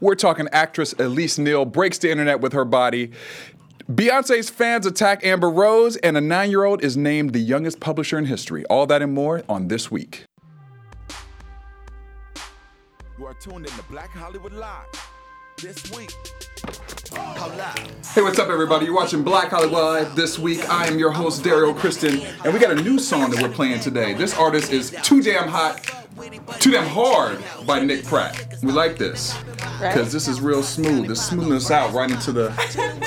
We're talking actress Elise Neal breaks the internet with her body. Beyonce's fans attack Amber Rose, and a nine year old is named the youngest publisher in history. All that and more on This Week. You are tuned in to Black Hollywood Live this week. Hey, what's up, everybody? You're watching Black Hollywood Live this week. I am your host, Dario Kristen, and we got a new song that we're playing today. This artist is Too Damn Hot, Too Damn Hard by Nick Pratt. We like this because this is real smooth. It's smoothing us out right into the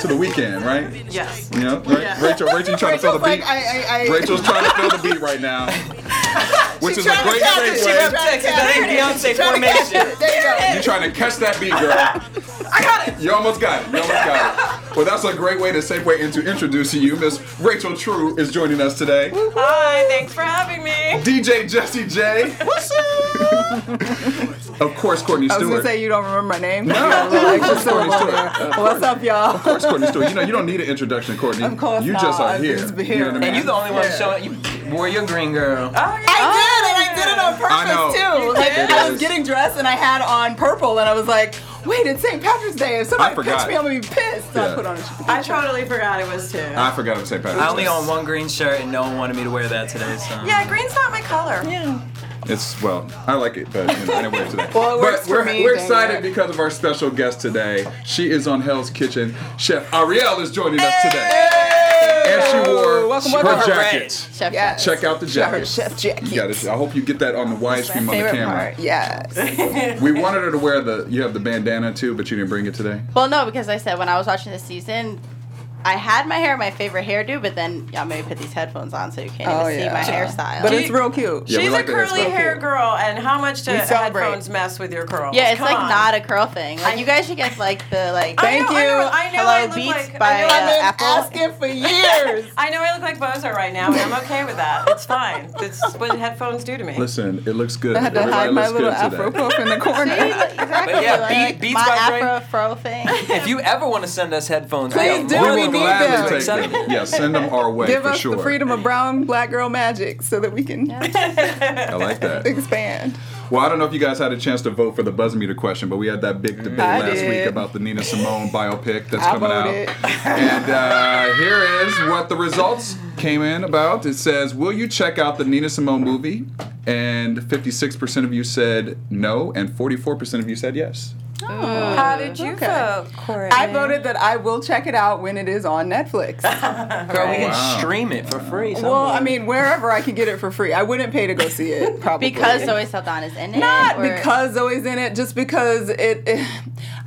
to the weekend, right? Yes. You know, right? Yeah. Rachel, Rachel, you trying to feel the Rachel's beat? like, I, I, I, Rachel's trying to feel the beat right now, which is a trying to great catch it. She segue. was trying to That ain't Beyonce Trying to catch formation. There you go. You're trying to catch that beat, girl. I got it. You almost got it. You almost got it. Well, that's a great way to segue into introducing you. Miss Rachel True is joining us today. Hi, thanks for having me. DJ Jesse J. What's up? of course, Courtney Stewart. I was gonna say you don't remember my name. No. like, just so Courtney we're Stewart. there. What's up, y'all? of course, Courtney Stewart. You know, you don't need an introduction, Courtney. Of course You not. just are I here. You know what I mean? And you're the only one Yeah. showing you wore your green girl. Oh, yeah. I it on I know. purpose too. Like It I is. was getting dressed and I had on purple, and I was like, "Wait, it's St. Patrick's Day. If somebody forgot. catch me, I'm gonna be pissed." So Yeah. I put on a I totally forgot it was too. I forgot it was St. Patrick's Day. I only own one green shirt and no one wanted me to wear that today, so. yeah, green's not my color. Yeah. It's well, I like it, but you know, I didn't wear it today. Well, it works but for we're, me, we're excited it. because of our special guest today. She is on Hell's Kitchen. Chef Ariel is joining us today, and she wore Welcome, her welcome. jacket. Chef Yes. Check out the Got her jacket. chef jacket. You got it. I hope you get that on the widescreen on the camera. part. Yes. We wanted her to wear the. You have the bandana too, but you didn't bring it today. Well, no, because I said when I was watching this season, I had my hair my favorite hairdo, but then y'all made me put these headphones on so you can't Oh, even see yeah. my hairstyle. But it's real cute. Yeah, She's like a the curly hair Cute. girl, and how much do We celebrate. headphones mess with your curls? yeah, it's Come like on. not a curl thing. Like I- you guys should get like the like. I Thank know, I you. know, I know Hello I look Beats like, by, I know, I I've been Apple. asking for years. I know I look like Bozo right now, and I'm okay with that. It's fine. It's what headphones do to me. Listen, it looks good. I had to Everybody hide my little afro today. puff in the corner. exactly. Yeah, Beats my by afro fro thing. If you ever want to send us headphones, Please do. Are We more We will than need them. take accept them. Yeah, send them our way Give for us sure. the freedom of brown black girl magic so that we can I like that. expand. Well, I don't know if you guys had a chance to vote for the buzz meter question, but we had that big debate I last did. week about the Nina Simone biopic that's I coming voted. out. And uh, here is what the results came in about. It says, "Will you check out the Nina Simone movie?" And 56% of you said no, and 44% of you said yes. Oh. How did you Okay. vote, Courtney? I voted that I will check it out when it is on Netflix. Girl, we can Wow. stream it for free. well. I mean, wherever I can get it for free. I wouldn't pay to go see it, probably. because Zoe Saldana's in it. Not or- because Zoe's in it, just because it, it-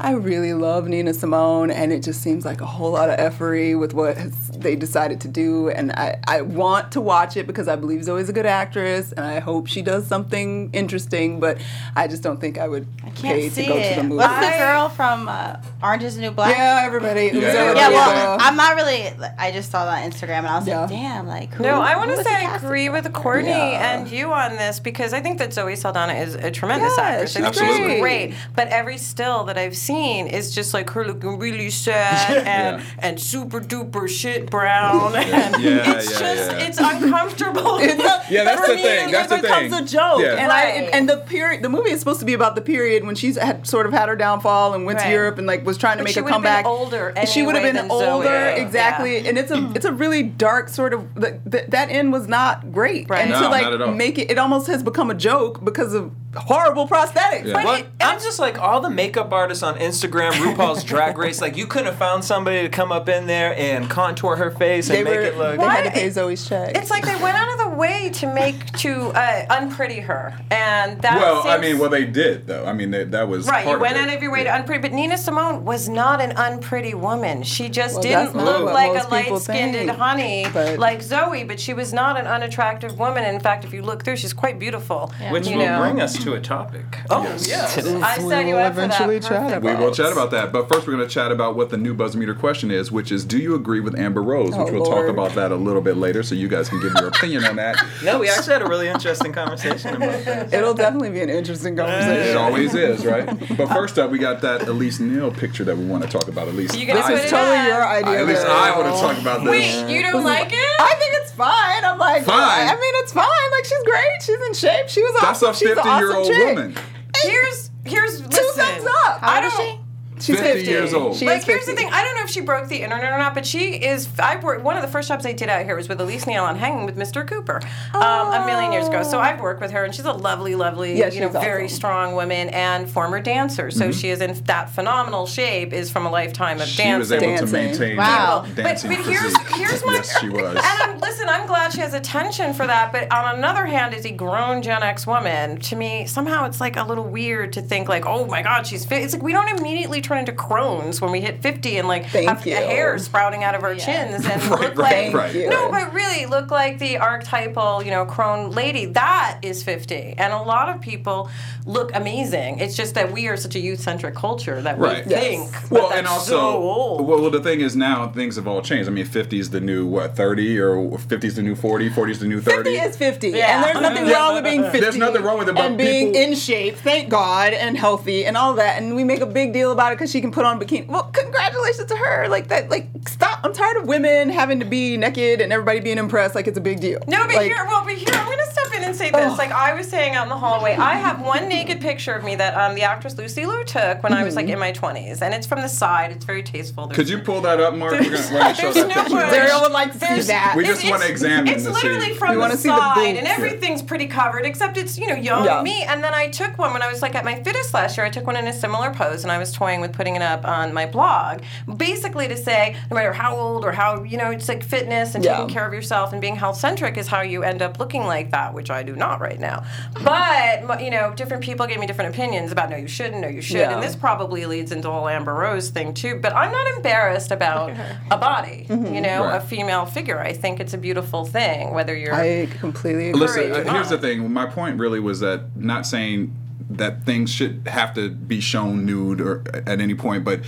I really love Nina Simone, and it just seems like a whole lot of effery with what has, they decided to do. And I, I want to watch it because I believe Zoe's a good actress, and I hope she does something interesting. But I just don't think I would I pay can't to see go it. to the movie. What's the girl from uh, Orange Is the New Black? yeah, everybody. Yeah, Zoe Yeah, well, Diva. I'm not really. I just saw that on Instagram and I was Yeah. like, damn, like. Who, No, I want to say I agree with Courtney Yeah. and you on this because I think that Zoe Saldana is a tremendous Yeah, actress. I think she's she's great. great. But every still that I've seen is just like her looking really sad and Yeah. and super duper shit brown. and Yeah, it's yeah, just yeah. it's uncomfortable. It's a- Yeah, that's for the me, thing, that's it the becomes thing. a joke, Yeah. and I and the period. The movie is supposed to be about the period when she's had sort of had her downfall and went to Europe and like was trying to But make she a would've been comeback. older she would have been than Zoe. older, exactly. Yeah. And it's a mm. it's a really dark sort of the, the, that end was not great. Right. And No, to not at all. like make it, it almost has become a joke because of horrible prosthetics. Yeah. But it- I'm just like all the makeup artists on Instagram, RuPaul's Drag Race. Like you couldn't have found somebody to come up in there and contour her face they and were make it look. they had to pay Zoe's check. It's like they went out of the way to make to uh, unpretty her, and that. Well, I mean, well, they did though. I mean, they, that was Right, part you went of out of your way to unpretty, but Nina Simone was not an unpretty woman. She just Well, didn't look like a light-skinned think, honey but- like Zoe, but she was not an unattractive woman. In fact, if you look through, she's quite beautiful. Which you will know. bring us to a topic. Oh, Yes. yes. Today. I We set you will up for that. eventually chat Perfect. We about will chat about that, but first we're going to chat about what the new buzz meter question is, which is, do you agree with Amber Rose? Which Oh, we'll talk about that a little bit later, so you guys can give your opinion on that. No, we actually had a really interesting conversation about that. It'll definitely be an interesting conversation. It always is, right? But first up, we got that Elise Neal picture that we want to talk about. Elise, You gonna I- put This it is totally on? your idea. at least. I want to talk about this. Wait, you don't like it? I think it's fine. I'm like, Fine? I mean, it's fine. Like she's great. She's in shape. She was That's a awesome. She's an 50 year old woman. Here's here's Two listen, thumbs up. How I old is don't. She? She's 50 50 years old. She like here's the thing. I don't know if she broke the internet or not, but she is. I worked. One of the first jobs I did out here was with Elise Neal on Hanging with Mr. Cooper um, a million years ago. So I've worked with her, and she's a lovely, lovely, Yeah, you know, she's very strong woman and former dancer. So she is in that phenomenal shape. Is from a lifetime of She dancing. was able Dancing. to maintain Wow. that But, but here's physique. here's my yes, she was. and I'm, listen, I'm glad she has attention for that. But on another hand, as a grown Gen X woman, to me somehow it's like a little weird to think like, oh my God, she's fit. It's like we don't immediately turn into crones when we hit 50 and like Thank have you. hair sprouting out of our chins and Right, look right, like right. no, but really look like the archetypal, you know, crone lady. That is 50, and a lot of people look amazing. It's just that we are such a youth centric culture that Right. we Yes. think. that Well, that's and also, so old. well, well, the thing is now things have all changed. I mean, 50 is the new what, 30, or 50 is the new 40, 40 is the new 30. 50 is 50. Yeah. And there's nothing wrong with being 50. There's nothing wrong with it, but And being people- in shape, thank God, and healthy and all that. And we make a big deal about it because she can put on bikini. Well, congratulations to her. Like that, like, stop. I'm tired of women having to be naked and everybody being impressed like it's a big deal. No, but Like, here, well, but here, I'm gonna step in and say this. Ugh. Like I was saying out in the hallway, I have one naked picture of me that um, the actress Lucy Liu took when I was like Mm-hmm. in my 20s, and it's from the side. It's very tasteful. There's- Could you pull that up, Mark? We're gonna, we're gonna show There's that no picture. way. Daryl would like to see that. We just wanna examine It's to literally from We the wanna see the side, boobs. and everything's pretty covered except it's you know young Yeah. me. And then I took one when I was like at my fittest last year. I took one in a similar pose, and I was toying with putting it up on my blog, basically to say no matter how old or how you know it's like fitness and Yeah. taking care of yourself and being health centric is how you end up looking like that, which I do not right now. But you know, different people gave me different opinions about no, you shouldn't, no, you should, Yeah. and this probably leads into the whole Amber Rose thing too. But I'm not embarrassed about a body, Mm-hmm. you know, Right. a female figure. I think it's a beautiful thing, whether you're. I completely agree. Listen, uh, here's the thing. My point really was that not saying that things should have to be shown nude or at any point, but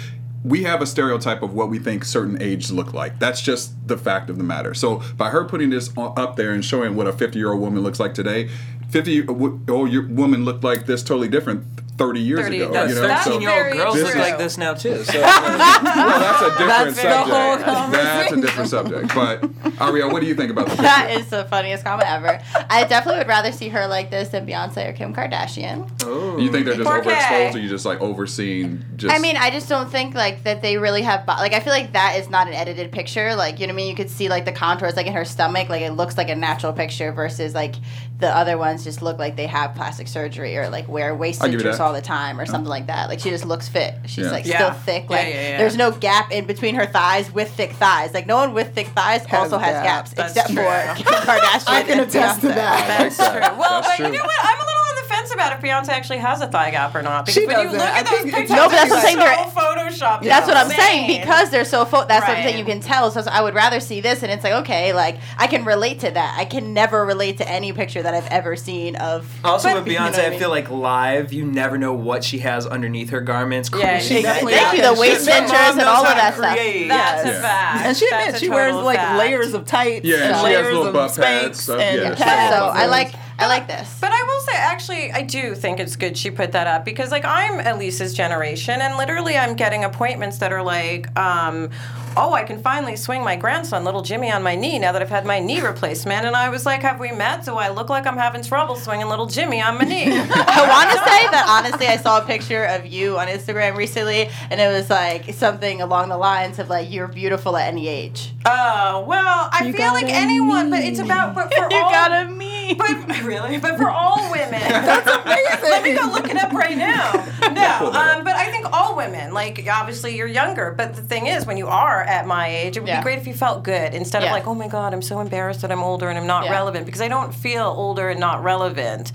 we have a stereotype of what we think certain ages look like. That's just the fact of the matter. So by her putting this up there and showing what a 50 year old woman looks like today, 50 old oh, year woman looked like this totally different 30 years 30 ago. that's- you know? that's so, 13 year old girls true. look like this now too. So uh, well, that's a different That's the subject. whole that's a different subject. But Ariel, what do you think about the? That is the funniest comment ever. I definitely would rather see her like this than Beyonce or Kim Kardashian. Oh. You think they're just Poor Kay. overexposed, or you just like overseeing? Just I mean, I just don't think like that they really have bo- like I feel like that is not an edited picture. Like you know what I mean? You could see like the contours like in her stomach, like it looks like a natural picture versus like the other ones just look like they have plastic surgery or like wear waist I'll give you cinchers that. all the time or something like that. Like she just looks fit. She's Yeah. like Yeah. still thick. Like yeah, yeah. there's no gap in between her thighs with thick thighs. Like no one with thick thighs Has also has gaps. gaps, That's except true. for Kim Kardashian. I can attest to that. That's true. Well, That's but true. you know what? I'm a little on the fence about if Beyonce actually has a thigh gap or not. Because She when you doesn't. look I at those pictures, No, but that's what I'm saying, they're they're- so photoshopped. That's what I'm It's saying because they're so fo- that's what I'm saying you can tell. So I would rather see this, and it's like okay, like I can relate to that. I can never relate to any picture that I've ever seen of. Also, But- with you know Beyonce, what I, feel like live, you never know what she has underneath her garments. Yeah, She she definitely Thank you, the has. waist Her cinchers and all of that stuff. create. That's Yeah. a fact. And she admits she wears like layers of tights Yeah, and and she has layers little of butt pads, so, and yeah, she pads. So I like I like this. But I will say, actually, I do think it's good she put that up because, like, I'm Elise's generation, and literally, I'm getting appointments that are like, um, "Oh, I can finally swing my grandson, little Jimmy, on my knee now that I've had my knee replacement." And I was like, "Have we met? Do I look like I'm having trouble swinging little Jimmy on my knee?" I want to say that honestly, I saw a picture of you on Instagram recently, and it was like something along the lines of like you're beautiful at any age. Oh well, I You feel like got a anyone, but it's about but for you all. got a me. But really, but for all women, that's amazing. Let me go look it up right now. No, um, but I think all women, like obviously you're younger, but the thing is, when you are at my age, it would Yeah. be great if you felt good instead Yeah. of like, oh my god, I'm so embarrassed that I'm older and I'm not Yeah. relevant because I don't feel older and not relevant.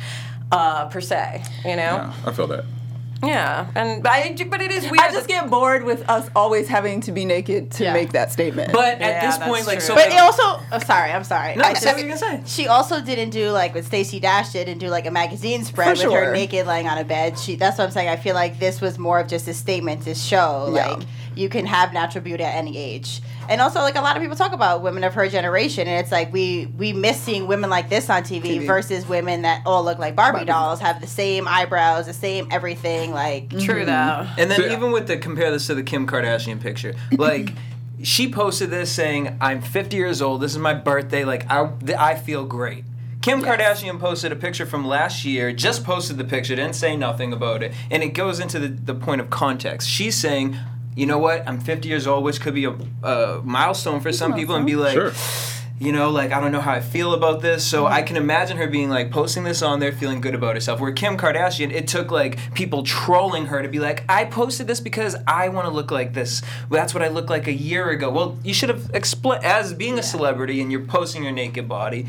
Uh, per se, you know, Yeah, I feel that. Yeah, and I, but it is weird. I just get bored with us always having to be naked to Yeah. make that statement. But Yeah, at this that's point, like, true. so. But like- it also, oh, sorry, I'm sorry. No, I, say what you're gonna say. She also didn't do like what Stacey Dash did and do like a magazine spread For with her naked lying on a bed. She that's what I'm saying. I feel like this was more of just a statement to show Yeah. like you can have natural beauty at any age. And also like a lot of people talk about women of her generation and it's like we we miss seeing women like this on TV, TV. versus women that all look like Barbie, Barbie. dolls, have the same eyebrows, the same everything like mm-hmm. true though. And then Yeah. even with the compare this to the Kim Kardashian picture, like she posted this saying, "I'm 50 years old. This is my birthday. Like I, th- I feel great." Kim Kardashian posted a picture from last year, just posted the picture, didn't say nothing about it. And it goes into the, the point of context. She's saying, you know what, I'm 50 years old, which could be a, a milestone for some people, and be like, Sure. you know, like I don't know how I feel about this. So I can imagine her being like posting this on there, feeling good about herself. Where Kim Kardashian, it took like people trolling her to be like, I posted this because I want to look like this. That's what I looked like a year ago. Well, you should have explained as being a celebrity and you're posting your naked body.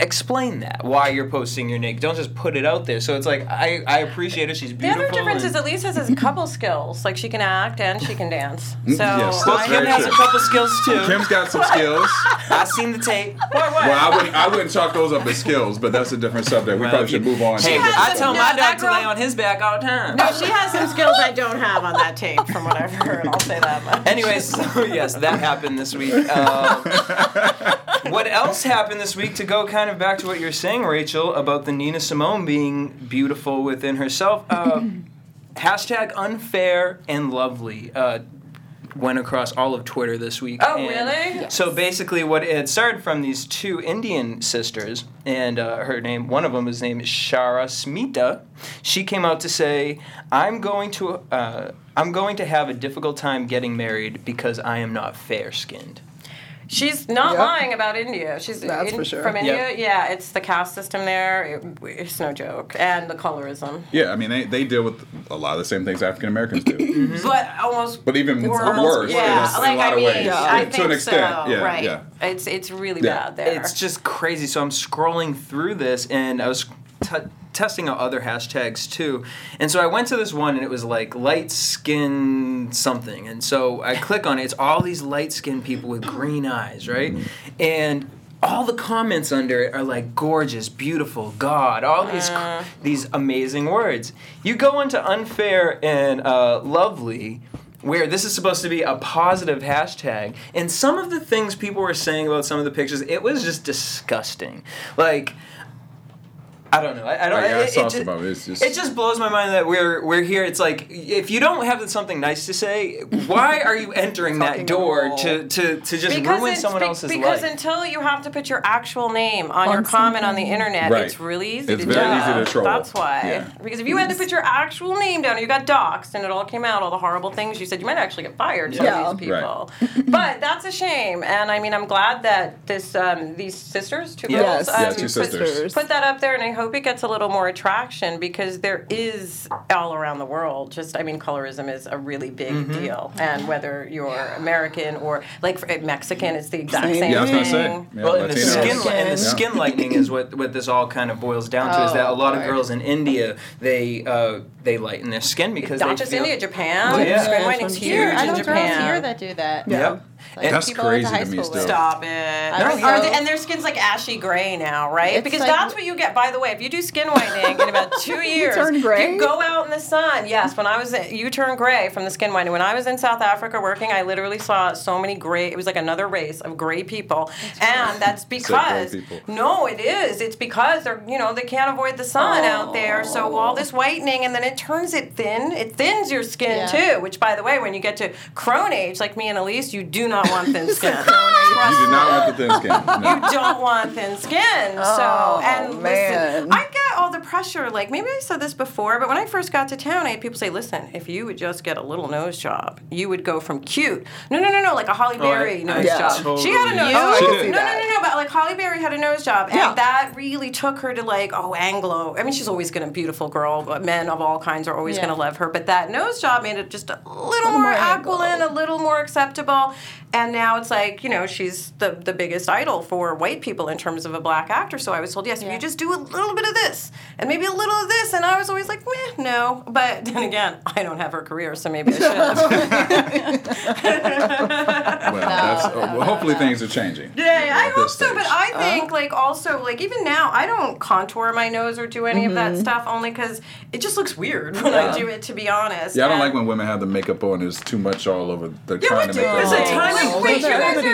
Explain that why you're posting your naked. Don't just put it out there. So it's like I, I appreciate it She's beautiful The other difference is at least has a couple skills. Like she can act and she can dance. So yes, that's Kim very has a couple skills too. Kim's got some skills. i've seen the tape. What? What? Well, I wouldn't, I wouldn't chalk those up as skills, but that's a different subject. We Well, probably should move on. Hey, to has I some- tell no, my that dog to lay on his back all the time. No, she has some skills I don't have on that tape, from what I've heard. I'll say that much. Anyways, so yes, that happened this week. Um, what else happened this week to go kind of back to what you're saying, Rachel, about the Nina Simone being beautiful within herself? Uh, hashtag unfair and lovely. Uh, Went across all of Twitter this week. Oh, and really? So basically, what it started from these two Indian sisters, and uh, her name, one of them, is named Shara Smita. She came out to say, "I'm going to, uh, I'm going to have a difficult time getting married because I am not fair-skinned." She's not Yep. lying about India. She's That's in- for sure. from India. Yep. Yeah, it's the caste system there. It, it's no joke, and the colorism. Yeah, I mean, they, they deal with a lot of the same things African Americans do, mm-hmm. But almost. but even It's worse, almost- in, yeah, a, in like a lot I of mean, ways. I to think an extent, so. yeah, right. yeah. It's it's really Yeah. bad there. It's just crazy. So I'm scrolling through this, and I was t- testing out other hashtags too. And so I went to this one, and it was like light skin something. And so I click on it. It's all these light skinned people with green eyes, right? And all the comments under it are like gorgeous, beautiful, God, all these cr- these amazing words. You go into unfair and uh, lovely, where this is supposed to be a positive hashtag, and some of the things people were saying about some of the pictures, it was just disgusting. Like. I don't know. I, I don't. Like, I it, saw it, just, some it. It's just- it just blows my mind that we're we're here. It's like if you don't have something nice to say, why are you entering that door to, to, to just because ruin someone be- else's because life? Because until you have to put your actual name on, On your comment on the internet, Right. it's really easy It's to very do. easy to troll. That's why. Yeah. Because if you had to put your actual name down, you got doxxed, and it all came out, all the horrible things you said, you might actually get fired. Some Yeah. of these people. but that's a shame, and I mean, I'm glad that this um, these sisters, two Yes. girls, um, Yeah, two put- sisters. Put, that up there, and I hope it gets a little more attraction because there is all around the world. Just, I mean, colorism is a really big Mm-hmm. deal, and whether you're American or like for- Mexican, it's the exact Same. same yeah, I was gonna thing. say. Yeah, well, and the skin Skin. and the Yeah. skin lightening is what, what this all kind of boils down to. is that a Oh, lot of girls in India they uh, they lighten their skin because Not they just feel, India, Japan. Well, yeah. Skin Yeah, whitening's from huge here. in I know Japan. girls here that do that. Yep. Like And- That's people I went crazy to me still. Stop it. I Are they- and their skin's like ashy gray now, right? It's because like- that's what you get. By the way, if you do skin whitening in about two years, you turn gray? you go out in the sun. Yes, when I was you turn gray from the skin whitening. When I was in South Africa working, I literally saw so many gray. It was like another race of gray people, and that's because people. no, it is. It's because they're you know they can't avoid the sun out there. So oh. all this whitening, and then it turns it thin. It thins your skin Yeah. too. Which, by the way, when you get to crone age, like me and Elise, you do not want thin skin. You did not want the thin skin. No. you don't want thin skin. Oh, so and man. listen, I get all the pressure. Like maybe I said this before, but when I first got to town, I had people say, "Listen, if you would just get a little nose job, you would go from cute." No, no, no, no, like a Halle Oh, I- Berry nose Yeah. job. She had a nose. Oh, I She can did. see No, no, no, no, but like Halle Berry had a nose job, and Yeah. that really took her to like, oh, Anglo. I mean, she's always gonna beautiful girl, but men of all kinds are always Yeah. gonna love her. But that nose job made it just a little, more, more aquiline, a little more acceptable. And now it's like, you know, she's the, the biggest idol for white people in terms of a black actor. So I was told, yes, if Yeah. you just do a little bit of this and maybe a little of this. And I was always like, meh, no. But then again, I don't have her career, so maybe I should. Well, that's, uh, well, hopefully things are changing. Yeah, yeah, I at hope this so. But. I think, like, also, like, even now, I don't contour my nose or do any of that stuff only because it just looks weird when I do it, to be honest. Yeah, I don't And- like when women have the makeup on. There's too much all over. They're Yeah, trying we to do. make There's their a nose- tiny- Oh, wait, you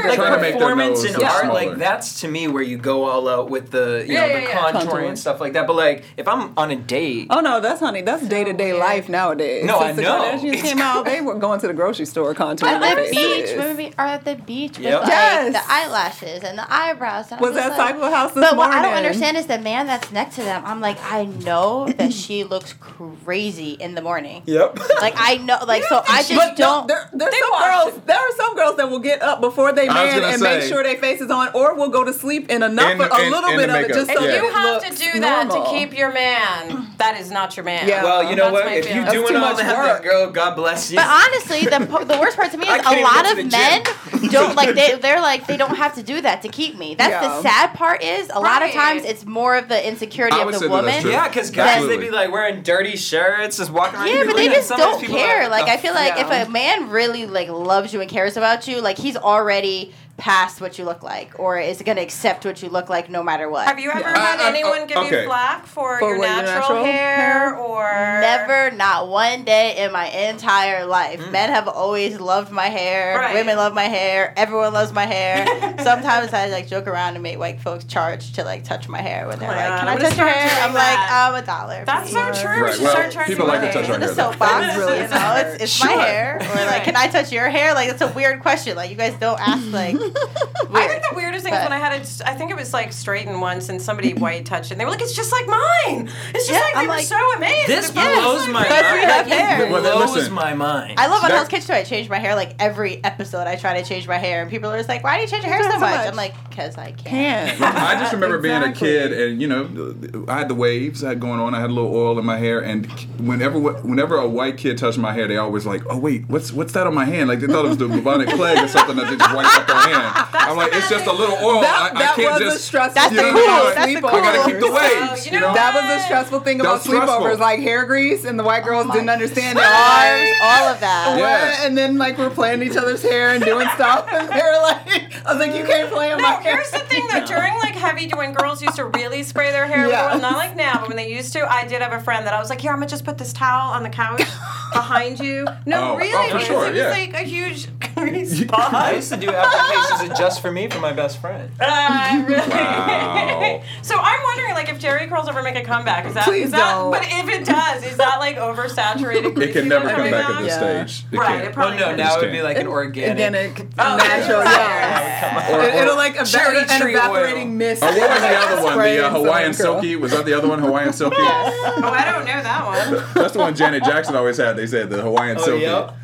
they're- like Trying to make their performance nose in art, smaller. like that's to me where you go all out with the you Yeah, know yeah, the yeah. contouring Contour. and stuff like that. But like if I'm on a date, Oh no, that's honey. That's day to day life nowadays. No, I Since the. Kardashians came out, they were going to the grocery store content. At the their beach, faces. when we are at the beach with Yep. like the eyelashes and the eyebrows. And I'm Was just at like- Cycle House this But what I don't understand is the man that's next to them. I'm like, I know that she looks crazy in the morning. yep. Like I know, like so I just don't. there, there's They some girls. There are some girls that will get up before they man gonna and make sure their face is on, or will go to sleep in enough, In the- a in- little in bit the of it, makeup. just so If Yeah. it you have to do that normal. to keep your man, that is not your man. Yeah. Well, you know That's what? If you feeling. That's doing all much that, work. girl, God bless you. But honestly, the the worst part to me is a lot of men don't like they they're like they don't have to do that to keep me. That's Yeah. the sad part is a lot of times it's more of the insecurity of the say that that's woman. yeah, because guys Absolutely. they be like wearing dirty shirts, just walking around. Yeah, but they just don't care. Like I feel like if a man really like loves you and cares about you, like he's already past what you look like, or is it gonna accept what you look like no matter what. Have you ever Yeah. had Uh, uh, anyone give okay. you flack for, For your what, your natural, natural hair, hair? or Never, not one day in my entire life. Men have always loved my hair. Right. Women love my hair. Everyone loves my hair. Sometimes I like joke around and make white folks charge to like touch my hair when they're Oh like, "Can I'm I touch your hair?" I'm like, that. "I'm a dollar." That's so true. Right, We should well, start charging people like to money. touch our In the hair, soapbox, really you know, it's, it's my hair. Or like, can I touch your hair? Like, it's a weird question. Like, you guys don't ask like. I weird. think the weirdest thing is But- when I had it. I think it was like straightened once, and somebody white touched it. and They were like, "It's just like mine. It's just Yeah, like they I'm were like, so amazed." This It was blows like my crazy. But we have hair. It blows listen. my mind. I love on That- Hell's Kitchen. I change my hair like every episode. I try to change my hair, and people are just like, "Why do you change your hair so So much?" much. I'm like, "Cause I can." Can. I just remember being a kid, and you know, I had the waves I had going on. I had a little oil in my hair, and whenever whenever a white kid touched my hair, they always like, "Oh wait, what's what's that on my hand?" Like they thought it was the bubonic plague or something that they just wiped up their hand. I'm like, it's just a little oil. That, I, I that can't was a just. stressful That's thing the you know, cool. about That's the sleepovers. cool. I gotta keep the waves. you You know know. That was the stressful thing about That's stressful. sleepovers, like hair grease, and the white girls oh my didn't understand it. Arms, all of that. Yeah. And then like we're playing each other's hair and doing stuff, and they're like, I was like, you can't play in No, my hair. here's the thing though. During like heavy, when girls used to really spray their hair, with Yes. oil, not like now, but when they used to, I did have a friend that I was like, here, I'm gonna just put this towel on the couch behind you. No, Oh, oh really, oh, for sure, it was yeah. like a huge grease I used to do applications just for me for my best friend. Uh, really? Wow. so I'm wondering, like, if Jheri curls ever make a comeback, is that? Please is that don't. But if it does, is that like oversaturated? It can never come back out? at this Yeah. stage. It Right, can't. it Well, probably no, now it would be like an organic. Organic, Oh, natural, yeah. yeah. Or- It, or- it'll like eva- Cherry an tree evaporating oil. mist. Oh, what was the other one? The uh, Hawaiian curl. Silky? Was that the other one? Hawaiian Silky? Oh, I don't know that one. That's the one Janet Jackson always had. They said the Hawaiian Oh, Silky. yep.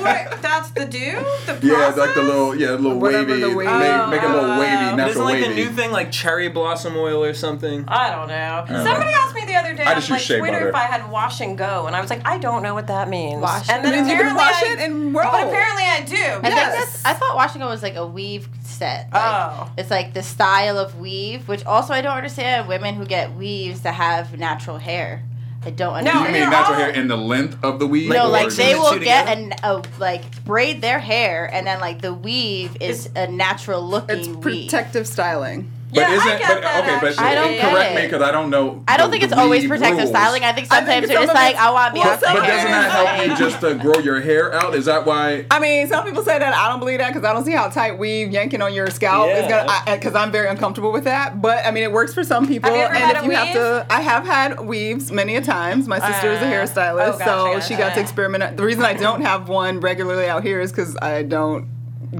What? That's the do? The Yeah, like the little, yeah, little Whatever wavy, the wavy- make, make it a little wavy, Isn't natural like wavy. a new thing like cherry blossom oil or something? I don't know. don't Somebody know. asked me the other day I on just like use shea Twitter butter. if I had wash and go, and I was like, I don't know what that means. Wash. and It means you can apparently wash I- it and roll. But apparently I do. I think Yes. that's. I thought washing was like a weave set. Like, Oh. It's like the style of weave, which also I don't understand women who get weaves that have natural hair. I don't No, you understand. mean natural hair in the length of the weave? No, or like is they will two get together? an a like braid their hair and then like the weave is a natural looking It's weave. protective styling. But Yeah, isn't, get but that, okay, but. I don't correct me because I don't know. I don't think it's always protective rules. styling. I think I think sometimes some you're just like, I want well, Beyonce some But doesn't that help you just to grow your hair out? Is that why? I mean, some people say that. I don't believe that because I don't see how tight weave yanking on your scalp is gonna. Because I'm very uncomfortable with that. But I mean, it works for some people. Have you ever and had if a you have to, I have had weaves many a times. My sister is a Uh, hairstylist, oh, gotcha, so she got to experiment. The reason I don't have one regularly out here is because I don't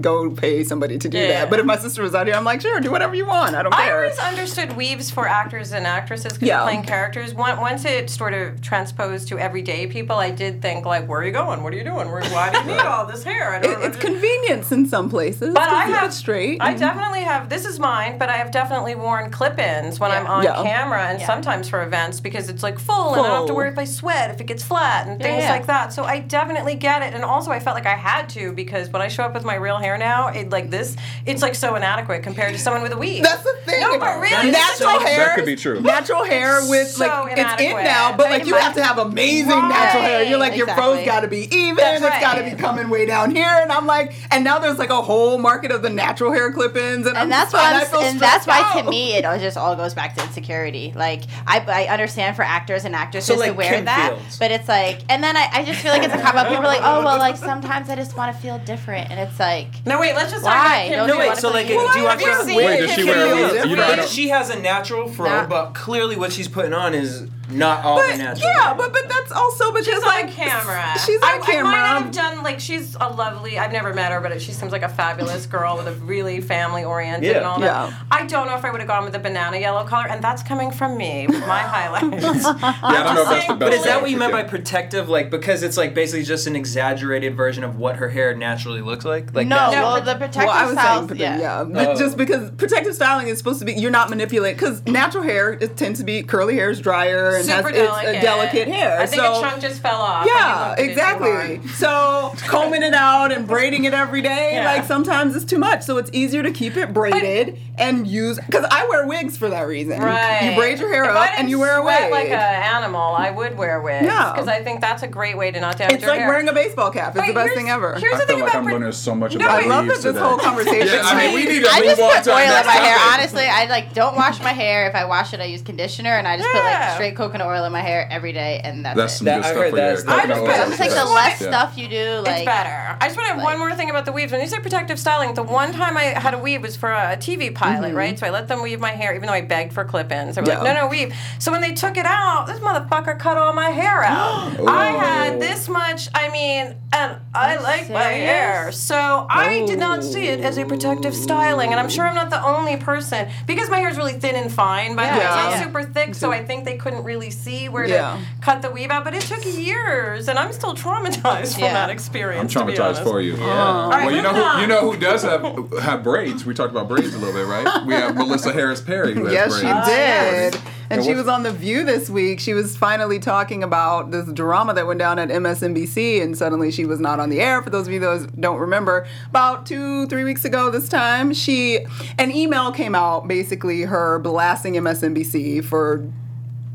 go pay somebody to do Yeah. that. But if my sister was out here, I'm like, sure, do whatever you want. I don't I care. always understood weaves for actors and actresses because Yeah. you're playing characters. Once once it sort of transposed to everyday people, I did think like, where are you going? What are you doing? Why do you need all this hair? I don't It- know. it's convenience in some places. But I have straight. I and- definitely have. This is mine, but I have definitely worn clip-ins when Yeah. I'm on Yeah. camera, and Yeah. sometimes for events because it's like full, and I don't have to worry if I sweat, if it gets flat, and things yeah. like that. So I definitely get it, and also I felt like I had to because when I show up with my real hair now, it like this, it's like so inadequate compared to someone with a weave. That's the thing. No, but really, natural it's like- hair. That could be true. Natural hair with So like it's in inadequate. now, but I like you have to have amazing Right. natural hair. You're like your fro's Exactly. got to be even. That's It's got to be coming way down here, and I'm like, and now there's like a whole market of the natural hair clip-ins, and, I'm and that's why and I feel and that's why stressed to me it all- just all goes back to insecurity. Like I, I understand for actors and actresses So, like to wear Kim that, Fields. but it's like, and then I, I just feel like it's a cop out. People are like, oh well, like sometimes I just want to feel different, and it's like, like. No, wait. Let's just Why? talk about Kim. No, wait. So like, do you watch Have you her? seen Wait, does she Kim wear a Jong-un? wig? You don't- She has a natural fro, Nah. but clearly what she's putting on is not all But the natural. yeah, but but that's also because She's like on camera. She's on I, camera. I might have done like she's a lovely. I've never met her, but she seems like a fabulous girl with a really family oriented Yeah. and all that. Yeah. I don't know if I would have gone with the banana yellow color, and that's coming from me with my highlights. Yeah, I don't know if that's the best. But is that what you meant by protective? Like because it's like basically just an exaggerated version of what her hair naturally looks like. Like No, No, well, the protective well, I was styles, saying, yeah. yeah, but Oh. just because protective styling is supposed to be, you're not manipulating because natural hair it tends to be curly hair is drier and Super has delicate. it's a delicate hair. I think so, a chunk just fell off. Yeah, looked at it too exactly. So combing it out and braiding it every day, Yeah. like sometimes it's too much. So it's easier to keep it braided and use. Because I wear wigs for that reason. Right. You braid your hair If up and you wear a sweat wig. like an animal, I would wear wigs. Yeah. Because I think that's a great way to not damage it's your like hair. It's like wearing a baseball cap. It's Wait, the best thing ever. Here's I the thing feel like about I'm pre- learning so much No, about I love that weaves this today. whole conversation. Yeah, I mean, we need to I just put to our oil in my hair. Honestly, I like don't wash my hair. If I wash it, I use conditioner, and I just put like straight coconut oil in my hair every day, and that's, That's it. some That- good I stuff heard for your that's- coconut I just oil put- is It's like the less Yeah. stuff you do, like it's better. I just want to have like- one more thing about the weaves. When you say protective styling, the one time I had a weave was for a TV pilot, right? So I let them weave my hair, even though I begged for clip-ins. They were like, Mm-hmm. No, no, weave. So when they took it out, this motherfucker cut all my hair out. I had this much, I mean, and I like my hair. So I did not see it as a protective styling. And I'm sure I'm not the only person, because my hair is really thin and fine, by the way. It's Yeah. not Yeah. super thick, so I think they couldn't really see where Yeah. to cut the weave out. But it took years, and I'm still traumatized from Yeah. that experience. I'm experience. to be traumatized for you. All right, Well, you know moving who you know who does have have braids. We talked about braids a little bit, right? We have Melissa Harris Perry who has Yes, she braids. did. Ah, and And she was on The View this week. She was finally talking about this drama that went down at MSNBC, and suddenly she was not on the air. For those of you that don't remember, about two, three weeks ago this time, she an email came out basically her blasting MSNBC for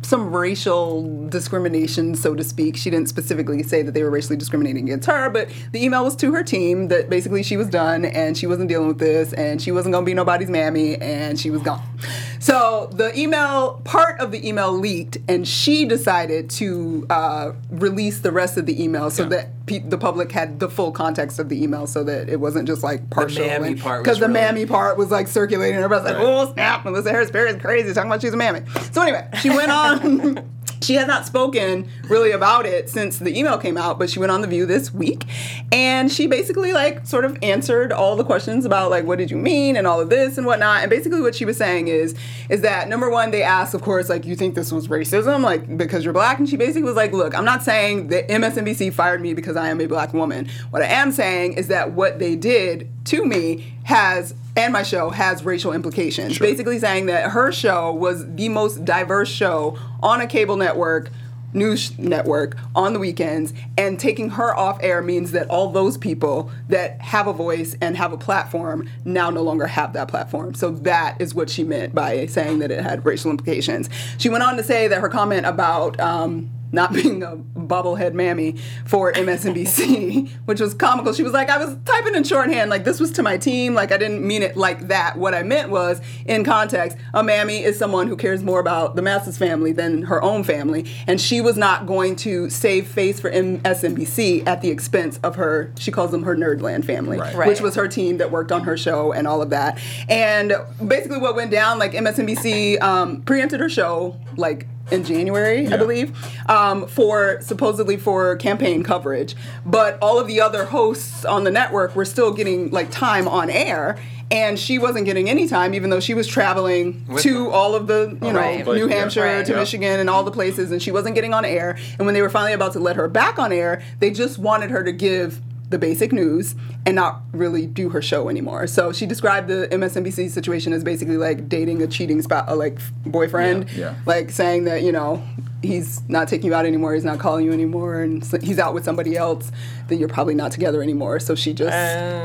some racial discrimination, so to speak. She didn't specifically say that they were racially discriminating against her, but the email was to her team that basically she was done and she wasn't dealing with this and she wasn't gonna be nobody's mammy and she was gone. So the email, part of the email leaked, and she decided to uh, release the rest of the email so that pe- the public had the full context of the email, so that it wasn't just like partial. mammy part was because the really- mammy part was like circulating. Everybody's like, Right. "Oh snap!" Melissa Harris Perry is crazy talking about she's a mammy. So anyway, she went on. She has not spoken really about it since the email came out, but she went on the View this week, and she basically like sort of answered all the questions about like what did you mean and all of this and whatnot. And basically, what she was saying is is that number one, they asked, of course, like you think this was racism, like because you're black, and she basically was like, look, I'm not saying that MSNBC fired me because I am a black woman. What I am saying is that what they did to me has and my show has racial implications. Basically saying that her show was the most diverse show on a cable network news network on the weekends and taking her off air means that all those people that have a voice and have a platform now no longer have that platform. So that is what she meant by saying that it had racial implications. She went on to say that her comment about um, not being a bobblehead mammy for MSNBC, which was comical. She was like, I was typing in shorthand, like this was to my team, like I didn't mean it like that. What I meant was, in context, a mammy is someone who cares more about the Masters family than her own family, and she was not going to save face for MSNBC at the expense of her. She calls them her Nerdland family, Right. Right. which was her team that worked on her show and all of that. And basically, what went down, like MSNBC um, preempted her show, like in January, I believe, um, for supposedly for campaign coverage. But all of the other hosts on the network were still getting like time on air. And she wasn't getting any time, even though she was traveling With to them. all of the, you know, Right. New Yeah. Hampshire Right. to Yeah. Michigan and all the places, and she wasn't getting on air. And when they were finally about to let her back on air, they just wanted her to give the basic news and not really do her show anymore. So she described the MSNBC situation as basically like dating a cheating spouse, uh, like boyfriend, Yeah, yeah. like saying that you know he's not taking you out anymore, he's not calling you anymore, and he's out with somebody else. Then you're probably not together anymore. So she just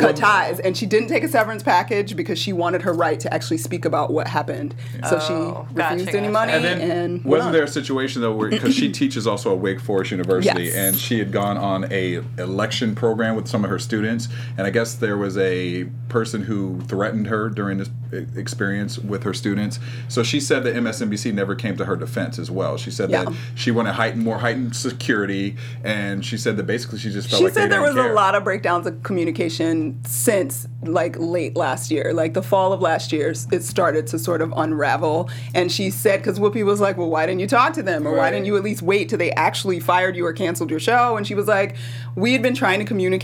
cut ties, and she didn't take a severance package because she wanted her right to actually speak about what happened. So Oh, she gotcha, refused any money, And then and wasn't on. there a situation though where because she teaches also at Wake Forest University Yes. and she had gone on a election program with some of her students and I guess there was a person who threatened her during this experience with her students. So she said that MSNBC never came to her defense as well. She said Yeah. that she wanted heightened, more heightened security, and she said that basically she just felt She like said there was care. a lot of breakdowns of communication since like late last year, like the fall of last year. It started to sort of unravel, and she said because Whoopi was like, "Well, why didn't you talk to them, or why didn't you at least wait till they actually fired you or canceled your show?" And she was like, "We had been trying to communicate."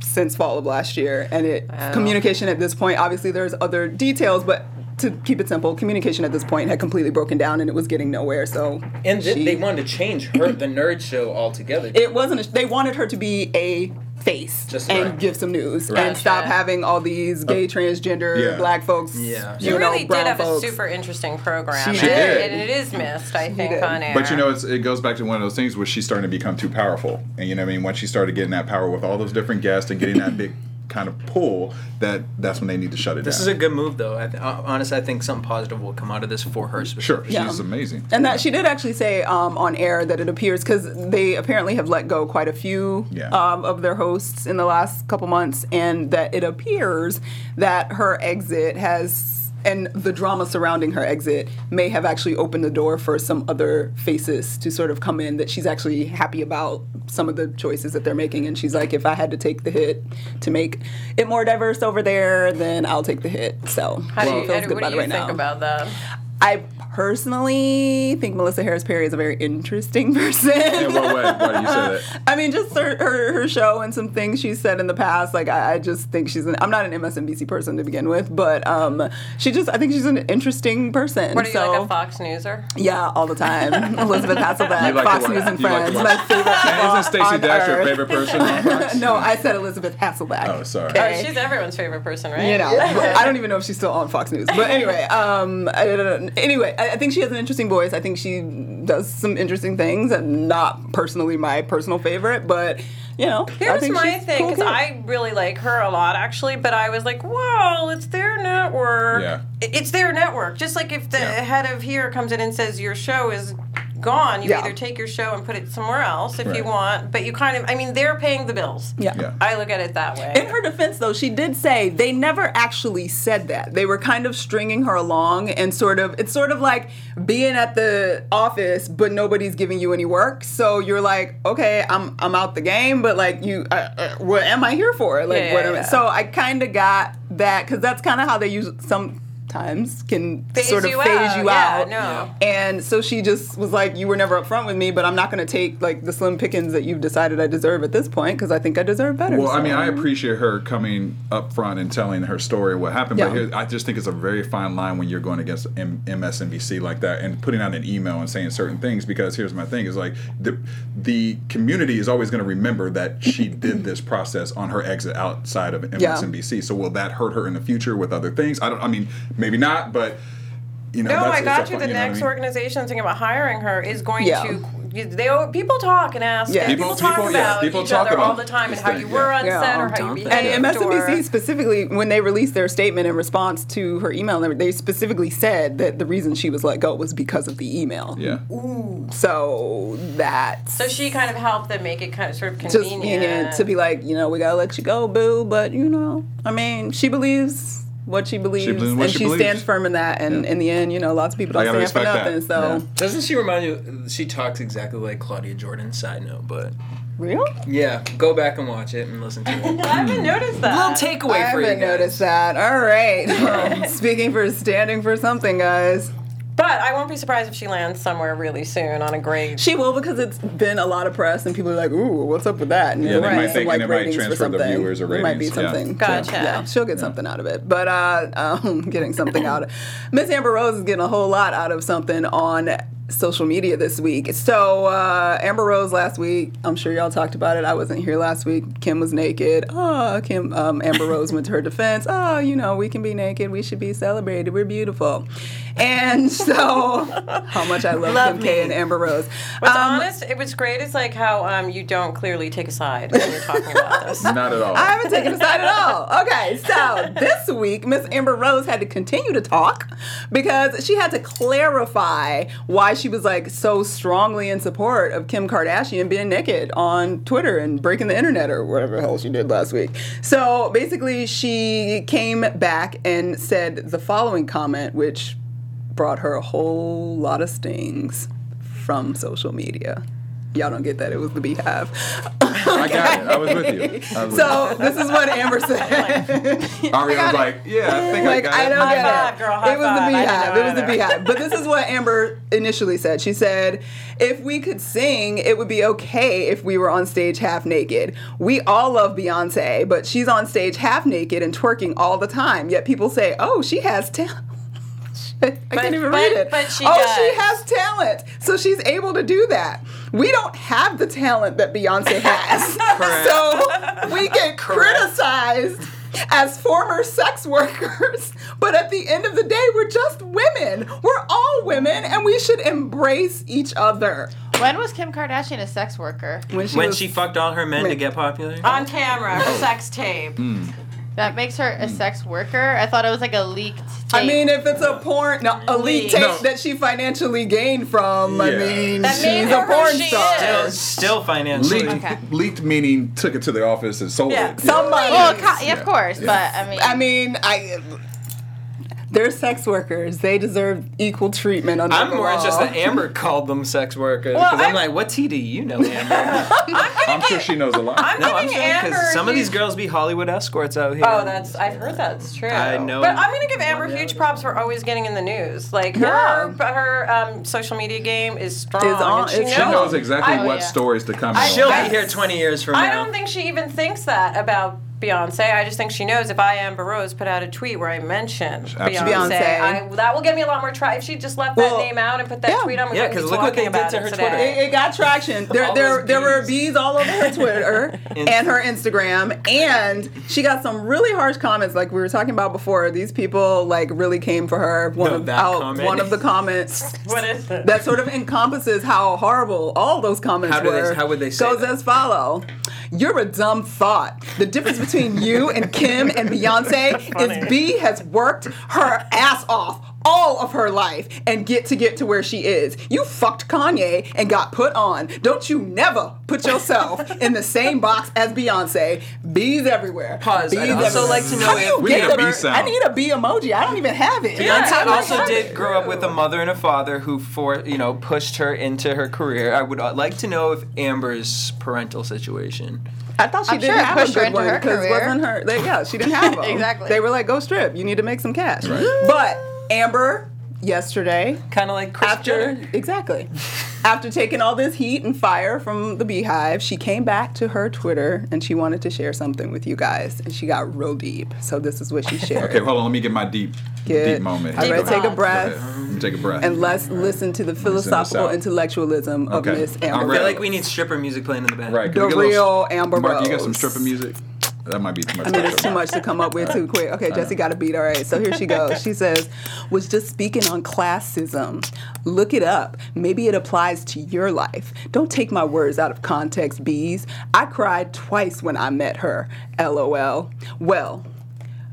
Since fall of last year, and it communication at this point. Obviously, there's other details, but to keep it simple, communication at this point had completely broken down, and it was getting nowhere. So, And th- she- they wanted to change her, the nerd show altogether. it wasn't. A, they wanted her to be a face Just and right. give some news Right. and stop Gotcha. having all these gay, oh. transgender, yeah. black folks. Yeah. She you know, really did brown have folks. a super interesting program. She and, did. and it is missed, I think, did. on air. But you know, it's, it goes back to one of those things where she's starting to become too powerful, and you know, what I mean, once she started getting that power with all those different guests and getting that big kind of pull, that that's when they need to shut it This down. This is a good move, though. I th- uh, honestly, I think something positive will come out of this for her. sure, Yeah. she's amazing. And that she did actually say um, on air that it appears because they apparently have let go quite a few Yeah. um, of their hosts in the last couple months, and that it appears that her exit has. And the drama surrounding her exit may have actually opened the door for some other faces to sort of come in that she's actually happy about some of the choices that they're making. And she's like, if I had to take the hit to make it more diverse over there, then I'll take the hit. So How do you, Eddie, good what about do you right think now. about that? I personally think Melissa Harris Perry is a very interesting person. In what way? Why do you say that? I mean, just her, her her show and some things she's said in the past. Like I, I just think she's an. I'm not an MSNBC person to begin with, but um, she just I think she's an interesting person. What are you so, like a Fox Newser? Yeah, all the time. Elisabeth Hasselbeck, like Fox News and you like Friends, watch- my favorite And isn't Stacey on Dash your favorite person on Fox? no, I said Elisabeth Hasselbeck. Oh, sorry. Okay. Oh, she's everyone's favorite person, right? You know, but I don't even know if she's still on Fox News. But anyway, um, I don't know. anyway, I, I think she has an interesting voice. I think she does some interesting things, and not personally my personal favorite, but you know, I Here's think my she's thing, because kid. I really like her a lot, actually. But I was like, well, it's their network. Yeah. It's their network. Just like if the Yeah. head of here comes in and says your show is gone, you Yeah. either take your show and put it somewhere else if you want. But you kind of, I mean, they're paying the bills. Yeah. Yeah. I look at it that way. In her defense, though, she did say they never actually said that. They were kind of stringing her along and sort of, it's sort of like being at the office, but nobody's giving you any work. So you're like, okay, I'm I'm out the game, but like, you, uh, uh, what am I here for? Like, Yeah, what yeah, am I? So I kind of got that because that's kind of how they use sometimes can Phase sort of you phase out, you yeah, out. no. And so she just was like, "You were never upfront with me, but I'm not going to take like the slim pickings that you've decided I deserve at this point because I think I deserve better." Well, I mean, I appreciate her coming up front and telling her story, what happened. But here, I just think it's a very fine line when you're going against M- MSNBC like that and putting out an email and saying certain things. Because here's my thing: is like the the community is always going to remember that she did this process on her exit outside of MSNBC. So will that hurt her in the future with other things? I don't. I mean, maybe not, but. You know, No, that's, I got a you. fun- The know what I next mean? organization thinking about hiring her is going Yeah. to. They people talk and ask. Yeah. People- people, talk people- yeah, about people each talk other about all the time and how thing, you yeah. were on Yeah. set or how you don't behaved. And MSNBC specifically, when they released their statement in response to her email, they- they specifically said that the reason she was let go was because of the email. Yeah. Ooh. So that. So she kind of helped them make it kind of sort of just convenient. convenient to be like, you know, we gotta let you go, boo. But you know, I mean, she believes what she believes, believes what and she she believes. stands firm in that. And in the end, you know, lots of people don't stand for nothing. that. So Yeah. Doesn't she remind you? She talks exactly like Claudia Jordan. Side note, but real. yeah, go back and watch it and listen to it. I haven't hmm. noticed that. Little takeaway I for you I haven't noticed that. All right. Well, speaking for standing for something, guys. But I won't be surprised if she lands somewhere really soon on a great. She will because it's been a lot of press and people are like, "Ooh, what's up with that?" And Yeah, they there might some, think- and it might ratings for transfer the something. viewers or There might be ratings, yeah. something. Gotcha. Yeah, she'll get something out of it. But uh, um, getting something out of Miss Amber Rose is getting a whole lot out of something on social media this week. So uh, Amber Rose last week, I'm sure y'all talked about it. I wasn't here last week. Kim was naked. Oh, Kim. Um, Amber Rose went to her defense. Oh, you know, we can be naked. We should be celebrated. We're beautiful. And so, how much I love, Love Kim K and Amber Rose. What's Um, honest, it was great. It's like how um, you don't clearly take a side when you're talking about this. Not at all. I haven't taken a side at all. Okay, so this week, Miss Amber Rose had to continue to talk because she had to clarify why she was like so strongly in support of Kim Kardashian being naked on Twitter and breaking the internet or whatever the hell she did last week. So basically, she came back and said the following comment, which brought her a whole lot of stings. from social media. Y'all don't get that. It was the beehive. I got it. I was with you. Was So this is what Amber said. with you. Was like, yeah, I think like I got I it. don't High get five, it. girl, high it was the five. I didn't beehive. It was the either. beehive. But this is what Amber initially said. She said, "If we could sing, it would be okay if we were on stage half naked. We all love Beyonce, but she's on stage half naked and twerking all the time. Yet people say, "Oh, she has talent." I can't even but- read it. but she oh, does. she has talent, so she's able to do that. We don't have the talent that Beyonce has, so we get criticized as former sex workers. But at the end of the day, we're just women. We're all women, and we should embrace each other. When was Kim Kardashian a sex worker? When she when was- she fucked all her men to get popular. On camera, her sex tape. Hmm. That makes her a hmm. sex worker. I thought it was like a leaked. Tape. I mean, if it's a porn, no, a leak Leak. tape No. that she financially gained from, I mean, That she's a porn she star. Still, still financially. Leaked, Okay. leaked meaning took it to the office and sold Yeah. it. Somebody. well, co- yeah, of course, Yeah. but I mean, I mean, I. They're sex workers. They deserve equal treatment under I'm the more law. interested that Amber called them sex workers Well, because I'm, I'm- like, what tea do you know, Amber? I'm sure she knows a lot. I'm no, I'm giving saying Amber because some of these girls be Hollywood escorts out here. Oh, that's I've heard that's true. I know. But I'm gonna give Amber huge props for always getting in the news. Like her Yeah. her um, social media game is strong. Is on- she, it's she knows. knows exactly I- what yeah. stories to come I- She'll be here 20 years from now. I don't think she even thinks that about Beyonce. I just think she knows if I Amber Rose put out a tweet where I mention Beyonce, Beyonce. I, that will get me a lot more try. If she just left Well, that name out and put that yeah. tweet on, we Yeah, wouldn't 'cause be look what they did to her today. Twitter. It, it got traction. There, there, there were bees. bees all over her Twitter and her Instagram, and she got some really harsh comments. Like we were talking about before, these people like really came for her. One No, of that out- comment. one of the comments What is it? that sort of encompasses how horrible all those comments How do they- were. how would they say Goes that? as follow: You're a dumb thought. The difference between you and Kim and Beyonce is B has worked her ass off all of her life and get to get to where she is. You fucked Kanye and got put on. Don't you never put yourself in the same box as Beyonce. Bees everywhere. Pause. Bees I'd also everywhere. like to know How if- We get need a bee bird- sound. I need a bee emoji. I don't even have it. Beyonce I also did it. grow up with a mother and a father who, for you know, pushed her into her career. I would uh, like to know if Amber's parental situation. I thought she I'm didn't sure it have a her good into one her because career. wasn't her. They, yeah, she didn't have them. Exactly. They were like, "Go strip. You need to make some cash." But Amber, yesterday, Kind of like Kris after Jenner. exactly, after taking all this heat and fire from the Beehive, she came back to her Twitter and she wanted to share something with you guys, and she got real deep. So this is what she shared. Okay, hold on. Let me get my deep, Get- deep moment. All here. right, Go take a breath. Go ahead. Let me take a breath. And let's listen to the philosophical out. intellectualism of Miss Amber. I feel like we need stripper music playing in the background. right, the we little- real Amber Mark, you got some stripper music? That might be too much. I mean, it's too much to come up with too quick. Okay, Jesse got a beat. All right, so here she goes. She says, was just speaking on classism. Look it up. Maybe it applies to your life. Don't take my words out of context, bees. I cried twice when I met her. LOL. Well,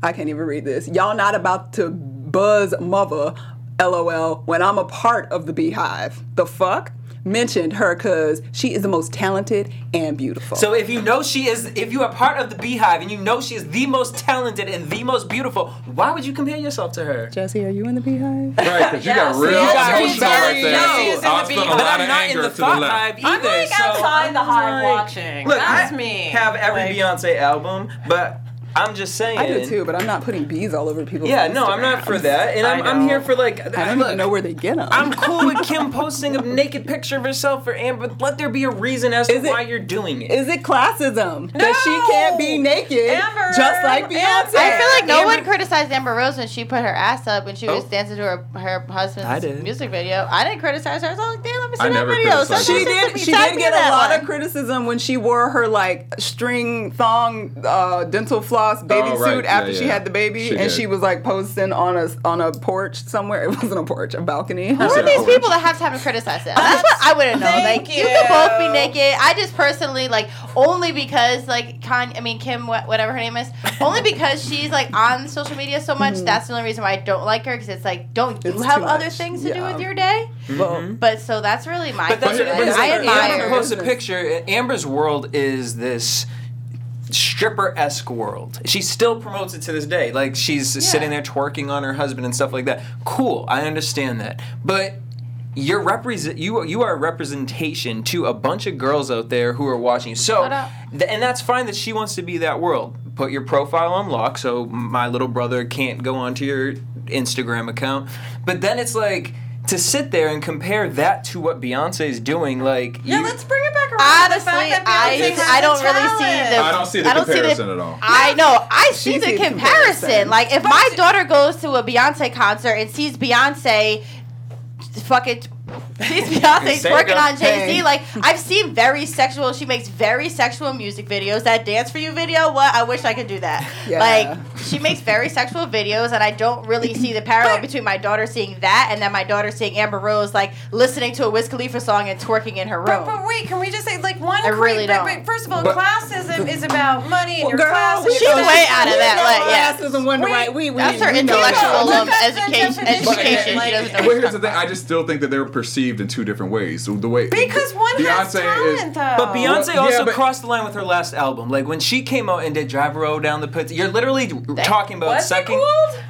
I can't even read this. Y'all not about to buzz mother. LOL. When I'm a part of the beehive. The fuck? Mentioned her because she is the most talented and beautiful. So if you know she is, if you are part of the Beehive and you know she is the most talented and the most beautiful, why would you compare yourself to her? Jesse, are you in the beehive? Right, because you Yes, got real yes, emotional yes, right there. yes, I'll yes, spend a yes, lot But I'm not in the to the thought hive either. I'm like so outside the hive like- watching. Look, That's I me. have every Like- Beyonce album, but I'm just saying. I do too, but I'm not putting bees all over people's. Yeah, no, I'm not for that, and I'm, I I'm here for like. I don't look, even know where they get them. I'm cool with Kim posting a naked picture of herself for Amber. but Let there be a reason as to it- why you're doing it. Is it classism that she can't be naked Amber, just like Beyonce? Amber. I feel like no Amber- one criticized Amber Rose when she put her ass up when she was Oh. dancing to her her husband's I did. music video. I didn't criticize her. I was like, damn, let me see I that never video. criticized Send her. She did. She did get a lot one. of criticism when she wore her like string thong uh, dental floss baby Oh, right. suit after Yeah, she had the baby, She and did. she was like posting on a on a porch somewhere. It wasn't a porch, a balcony. Who are these orange. people that have time to criticize them? That's what I wouldn't know. Thank like you. can both be naked. I just personally like only because like Kanye, I mean Kim, whatever her name is, only because she's like on social media so much. That's the only reason why I don't like her because it's like, don't you Mm-hmm. It's have other much. things to do with your day? Well, But so that's really my. But that's thing. what, but it's it's I like Amber admire. posts a picture. Amber's world is this stripper esque world. She still promotes it to this day. Like she's sitting there twerking on her husband and stuff like that. Cool, I understand that. But you're represent you you are a representation to a bunch of girls out there who are watching. So, th- and that's fine that she wants to be that world. Put your profile on lock so my little brother can't go onto your Instagram account. But then it's like to sit there and compare that to what Beyonce is doing. Like, Yeah, you- let's bring it back around. to the Honestly, fact that I Beyonce has I don't the really see talent. the I don't see the comparison at all. I know. I see the comparison. comparison. Like if my daughter goes to a Beyonce concert and sees Beyonce fucking sees Beyonce Say working on Jay Z. Like I've seen very sexual. She makes very sexual music videos. That dance for you video. What? I wish I could do that. Yeah. Like she makes very sexual videos, and I don't really see the parallel between my daughter seeing that and then my daughter seeing Amber Rose like listening to a Wiz Khalifa song and twerking in her room. But, but wait, can we just say like one? I really cre- but- don't. but first of all, But- classism is about money and your Girl, class. we is She's know way out of that, like, yeah. classes and wonder Wait, right. We, we, That's her we intellectual that. Look at the education. Education. like- She doesn't know. Well, here's the thing. I just still think that they're perceived in two different ways. So the way Because one has Beyonce is- talent, though. But Beyonce Well, yeah, also but- crossed the line with her last album. Like when she came out and did "Drive a Road Down the Pits," you're literally talking about sucking.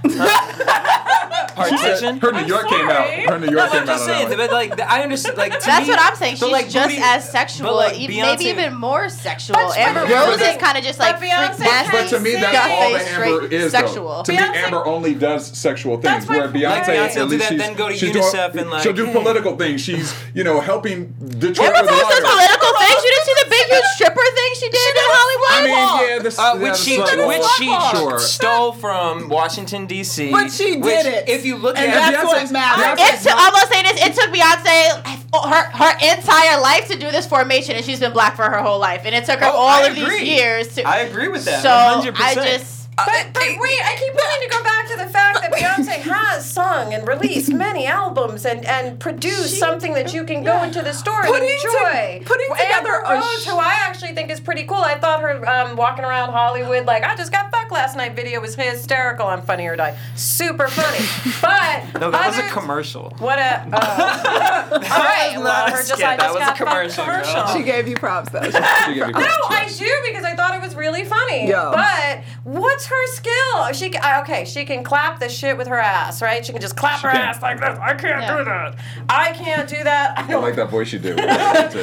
it sucking. called? Partition. Her New York came out. sorry. Her New York but came I'm just out. saying, but like I understand. Like That's me- what I'm saying. She's like, just booty- as sexual, like, Beyonce- maybe even more sexual. But- Amber but- Rose is kind of just like but Beyonce freak nasty. But to me, that's gut all that face, Amber is. sexual. To me, Amber only does sexual things. Where. Beyonce, at least that, she's, then go to UNICEF and, like, she'll do political things. She's you know helping Detroit Amber with Rose does water. Political things. You didn't see the big huge stripper thing she did in Hollywood. I mean, yeah, this Uh, yeah, which the she, slut which she Sure. stole from Washington D.C. But she did which, it. If you look And at that's Beyonce's- what matters. It took, I'm gonna say this. It took Beyonce her her entire life to do this formation, and she's been black for her whole life. And it took her Oh, all I of agree. these years to. I agree with that. so 100%. I just. But, but wait, I keep wanting to go back to the fact that Beyonce has sung and released many albums and, and produced something that you can go into the store and Putting enjoy. to- putting together a Rose, sh- who I actually think is pretty cool. I thought her um, walking around Hollywood like I just got fucked last night video was hysterical on Funny or Die. Super funny. But no, that was a commercial. What a oh. all right. was Well, not a her just skit, I that just was a got fucked commercial, commercial. She gave you props though. She gave you No, I do because I thought it was really funny. Yeah. But what's her skill? She ca- uh, okay, she can clap the shit with her ass, right? She can just clap her can. ass like this. I can't Yeah. do that. I can't do that. I I don't like that voice you do. I just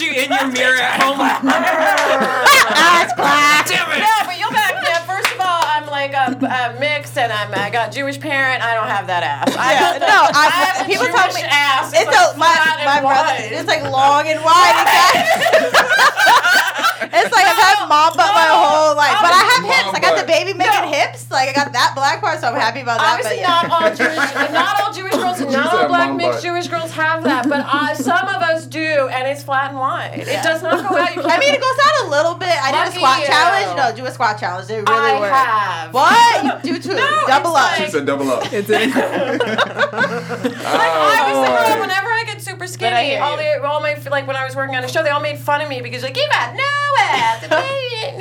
picture you in your mirror at home. Ass clap. No, but you'll back me up. First of all, I'm like a, a mixed, and I'm I got Jewish parent. I don't have that ass. I Yeah, have no, I, have a people Jewish tell me ass. It's like a, my flat my and brother. wide. It's like long and wide. Exactly. It's like I've had mom butt my whole life, but I have Mom hips. I got the baby making hips. Like I got that black part, so I'm happy about that. Obviously, but yeah. not all Jewish, not all Jewish girls, not said all black mixed butt. Jewish girls have that, but uh, some of us do, and it's flat and wide. It does not go out. You I mean, it goes out a little bit. I did a squat you. challenge. No, do a squat challenge. It really I worked. have. What? You do two. No, Double it's up. She like- said double up. It's in, Like I was boy. the girl. Whenever I get super But I skinny, all you. the all my like when I was working on a show, they all made fun of me because like you got no ass.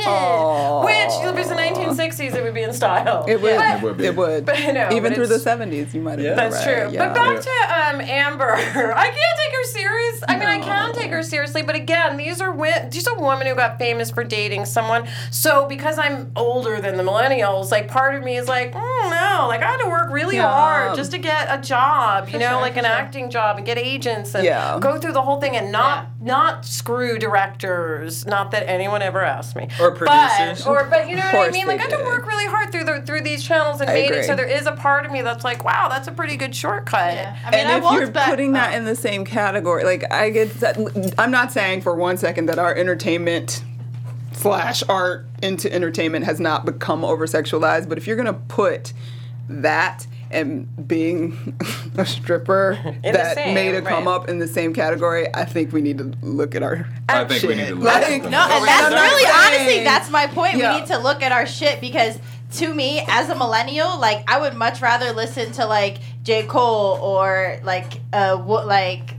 Aw. Which if it was the 1960s, it would be in style. it would. But- It would be. It would. But I know, Even but through the 70s, you might have Yeah. That's right. true. Yeah. But back to um, Amber, I can't take her serious. I mean, I can take her seriously, but again, these are wi- she's a woman who got famous for dating someone. So because I'm older than the millennials, like part of me is like, mm, no, like I had to work really Yeah. hard just to get a job, you know, sure, like an sure. acting job and get agents and Yeah. go through the whole thing and not not screw directors. Not that anyone ever asked me. Or But, producers. or but you know what I mean? Like I had to work really hard through the through these channels and I made it. So there is a part of me that's like, wow, that's a pretty good shortcut. Yeah. I mean, and I if you're back. putting that in the same category, like I get that. I'm not saying for one second that our entertainment slash art into entertainment has not become over sexualized, but if you're gonna put that and being a stripper the that same, made a come up in the same category, I think we need to look at our. I think we need to look Like, at No, and that's really honestly that's my point. Yeah. We need to look at our shit because to me, as a millennial, like I would much rather listen to like J. Cole or like uh what like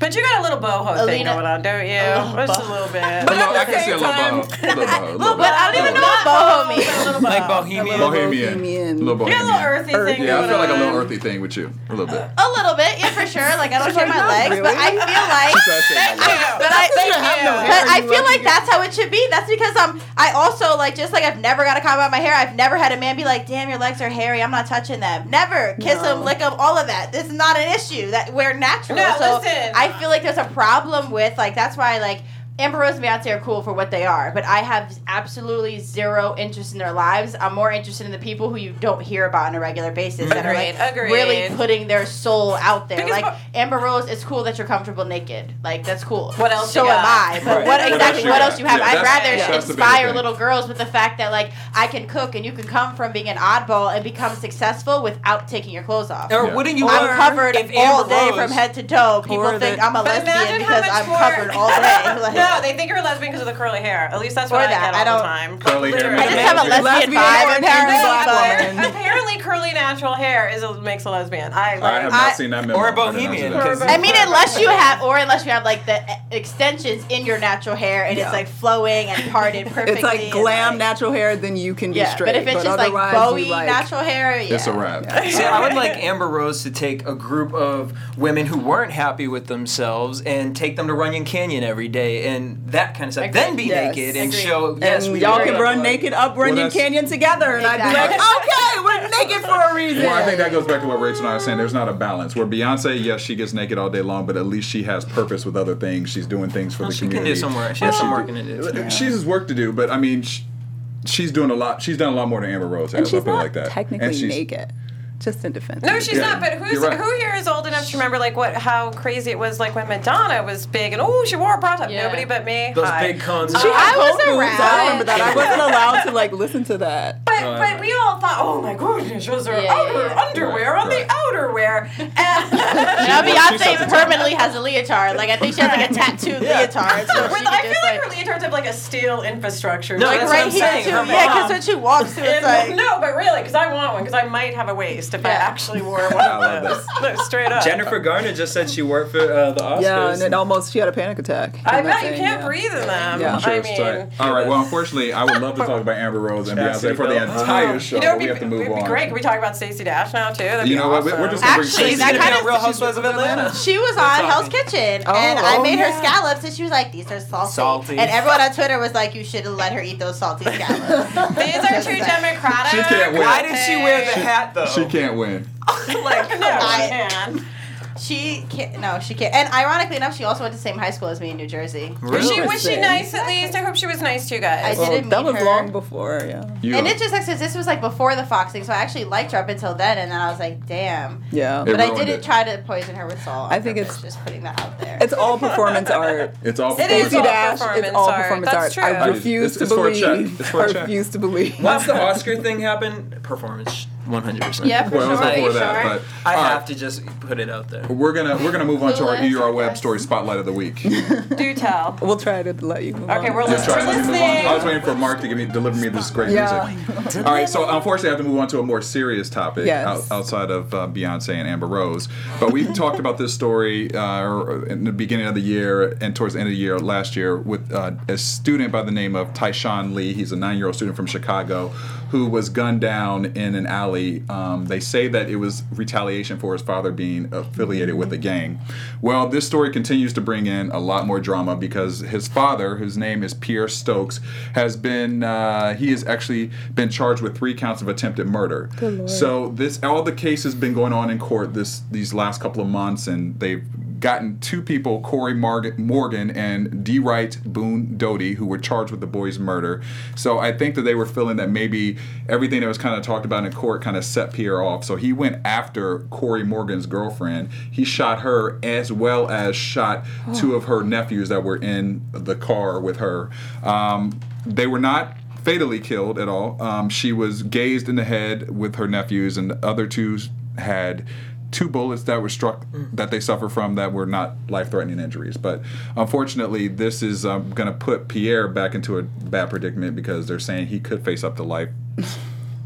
But you got a little boho thing Alina- going on, don't you? little Just a little bit. But little- at I the can see a little time, boho. Little boho. little Little bit. I don't even know what boho means. but a little Like bohemian. Bohemian. Bohemian. Little You got a little earthy Earthy. thing Yeah, I going feel like a little earthy thing with you. A little bit. A little bit, yeah, for sure. Like I don't shave my not legs, but I feel like. She said shave my legs. But I, Thank you. but I feel like that's how it should be. That's because um, I also like just like I've never got a comment about my hair. I've never had a man be like, "Damn, your legs are hairy. I'm not touching them." Never kiss them, lick them, all of that. This is not an issue. That we're natural. No, so listen. I feel like there's a problem with like that's why like. Amber Rose and Beyonce are cool for what they are, but I have absolutely zero interest in their lives. I'm more interested in the people who you don't hear about on a regular basis that are like Agreed, agreed. really putting their soul out there. Because like what- Amber Rose, it's cool that you're comfortable naked. Like that's cool. What else So you am? I. But Right. what What exactly? else you what else you have? Yeah, I'd rather that's the bigger inspire little girls with the fact that like I can cook and you can come from being an oddball and become successful without taking your clothes off. Or Yeah. wouldn't you I'm covered if all Amber day Rose- from head to toe. People think the- I'm a lesbian because I'm more- covered all day. Like, no, they think you're a lesbian because of the curly hair. At least that's what Or I that. get I all the don't- time. Curly hair Literally. I just have a lesbian, Lesbian vibe or apparently. angry black but- woman. Apparently, curly natural hair is a, makes a lesbian. I, I have not I- seen that memo. Or a I did not see bohemian, I mean, unless you have, or unless you have like the extensions in your natural hair and Yeah. it's like flowing and parted perfectly. It's like glam like- natural hair, then you can be Yeah, straight. but if it's just like otherwise Bowie like, natural hair, yeah. It's a wrap. See, I would like Amber Rose to take a group of women who weren't happy with themselves and take them to Runyon Canyon every day and that kind of stuff. Then be Yes. naked and Agreed. show. Yes, and we y'all can like- run naked up Runyon that's- Canyon together, and I'd be like, okay, we're naked for a reason. Well, I think that goes back to what Rachel and I are saying. There's not a balance. Where Beyonce, yes, she gets naked all day long, but at least she has purpose with other things. She's doing things for Well, the she can community. do some work. She Yes, has some work to do. She has work to do, but I mean, sh she's doing a lot. She's done a lot more than Amber Rose has. and I she's feel not like that. technically and she's, naked. Just in defense. No, she's Yeah, not. But who's right. who here is old enough to remember like what how crazy it was like when Madonna was big and oh she wore a bra top. Yeah. Nobody but me. Those Hi. big cons. She had I was cold boobs, around. I remember that. I wasn't allowed to like listen to that. But, Oh, but we all thought, oh my goodness, was her Yeah, outer yeah, yeah. underwear Right, on right. the outerwear. And Now Beyonce she's at the top. permanently has a leotard. Like I think she has like a tattooed leotard. So With- I feel just like like, her leotards have like a steel infrastructure. No, like right here saying. too. Yeah, because when she walks through, it's like no, but really, because I want one, because I might have a waist if I actually wore one I of love those. No, straight up. Jennifer Garner just said she worked for uh, the Oscars. Yeah, and it almost she had a panic attack. I bet you can't yeah. breathe in them. Yeah. I'm sure I it's tight. mean, All right. Well, unfortunately, I would love to talk about Amber Rose and Beyonce for the entire show, you know, but we it'd have to move on. great. Can we talk about Stacey Dash now too? That'd You know what? We're just gonna bring Actually, that kind of- Real Housewives of Atlanta. She was on. Hell's Kitchen, Oh, and I oh, made her scallops, and she was like, "These are salty." Salty. And everyone on Twitter was like, "You should have let her eat those salty scallops." These are too democratic. She can't win. Why did she wear the hat though? She can't win. like, no, I- I can. she can't. No, she can't. And ironically enough, she also went to the same high school as me in New Jersey. Was she, Really? was she nice at least? I hope she was nice to you guys. I Well, didn't that meet was her. long before, yeah. You And it just sucks 'cause this was like before the Fox thing, so I actually liked her up until then, and then I was like, "Damn." Yeah. It But I didn't it. try to poison her with salt. I think purpose, it's- just putting that out there. It's all performance art. It's all. It is Stacey all Dash, it's performance all art. performance That's art. I true. refuse It's- to it's for a check. believe. It's for a I check. refuse to believe. Once the Oscar thing happened, performance, one hundred percent. yeah, for Well, it was sure. before you that, sure? but I all right. have to just put it out there. We're gonna we're gonna move on to our Clueless, EURweb story spotlight of the week. Do tell. We'll try to let you move Okay, on. we're Just try listening. to move on. I was waiting for Mark to give me deliver me this great Yeah. music. All right, so unfortunately, I have to move on to a more serious topic Yes. out, outside of uh, Beyonce and Amber Rose. But we talked about this story uh, in the beginning of the year and towards the end of the year last year with uh, a student by the name of Tyshawn Lee. He's a nine-year-old student from Chicago who was gunned down in an alley. Um, they say that it was retaliation for his father being affiliated with a gang. Well, this story continues to bring in a lot more drama because his father, whose name is Pierre Stokes, has been uh, he has actually been charged with three counts of attempted murder. So this all the case has been going on in court this these last couple of months, and they've gotten two people, Corey Morgan, Morgan and Dwright Boone Doty, who were charged with the boy's murder. So I think that they were feeling that maybe everything that was kind of talked about in court kind of set Pierre off. So he went after Corey Morgan's girlfriend. He shot her as well as shot two of her nephews that were in the car with her. Um, they were not fatally killed at all. Um, she was gazed in the head with her nephews, and the other two had two bullets that were struck that they suffer from that were not life-threatening injuries. But unfortunately, this is um, going to put Pierre back into a bad predicament because they're saying he could face up to life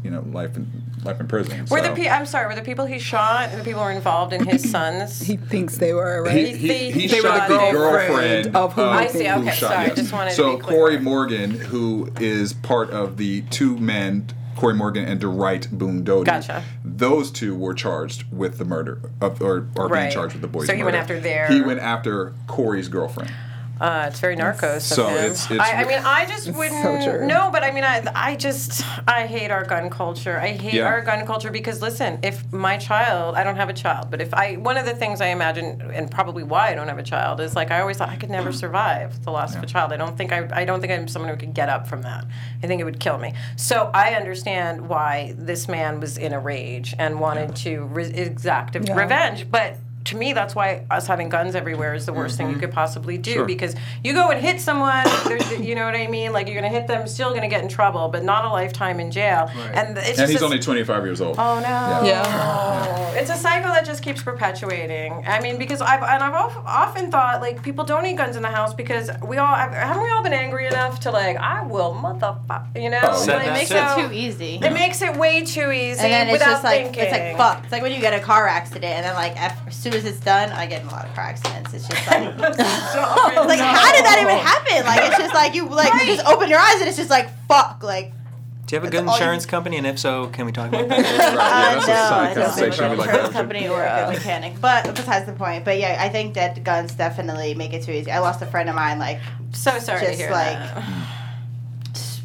you know life in life in prison. Were so. the pe- I'm sorry, were the people he shot the people who were involved in his sons? He thinks they were right. He, he, he They were shot the the girlfriend girlfriend of who he I see, okay, sorry, I just wanted to so be clear. Corey Morgan, who is part of the two men, Corey Morgan and Dwright Boone Doty. Gotcha. Those two were charged with the murder of, or are being charged with the boys' So he went after their- He went after Corey's girlfriend. Uh, it's very narcos. So of him. it's- it's- I, I mean, I just wouldn't. so true. No, but I mean, I, I just, I hate our gun culture. I hate Yeah. our gun culture because listen, if my child, I don't have a child, but if I, one of the things I imagine, and probably why I don't have a child, is like I always thought I could never survive the loss of a child. I don't think I, I don't think I'm someone who could get up from that. I think it would kill me. So I understand why this man was in a rage and wanted to re- exact Yeah. revenge, but. To me, that's why us having guns everywhere is the worst thing you mm-hmm. could possibly do Sure. because you go and hit someone, you know what I mean? Like you're gonna hit them, still gonna get in trouble, but not a lifetime in jail. And it's And just he's a- only 25 years old. Oh no! Yeah. It's a cycle that just keeps perpetuating. I mean, because I've and I've often thought like people don't need guns in the house because we all haven't we all been angry enough to like I will motherfucker, you know? Oh, Said like, It makes too. it too easy. It makes it way too easy And then it's without just like thinking. it's like fuck. It's like when you get a car accident and then like af- as soon as it's done, I get in a lot of car accidents. It's just like like how did that even happen? Like it's just like you like you just open your eyes and it's just like fuck. Like Do you have a good all you- insurance company? And if so, can we talk about that? Right, yeah, uh, no, I don't think we're We like an insurance that. company or a good mechanic. But besides the point. But yeah, I think that guns definitely make it too easy. I lost a friend of mine like so sorry to just hear like that.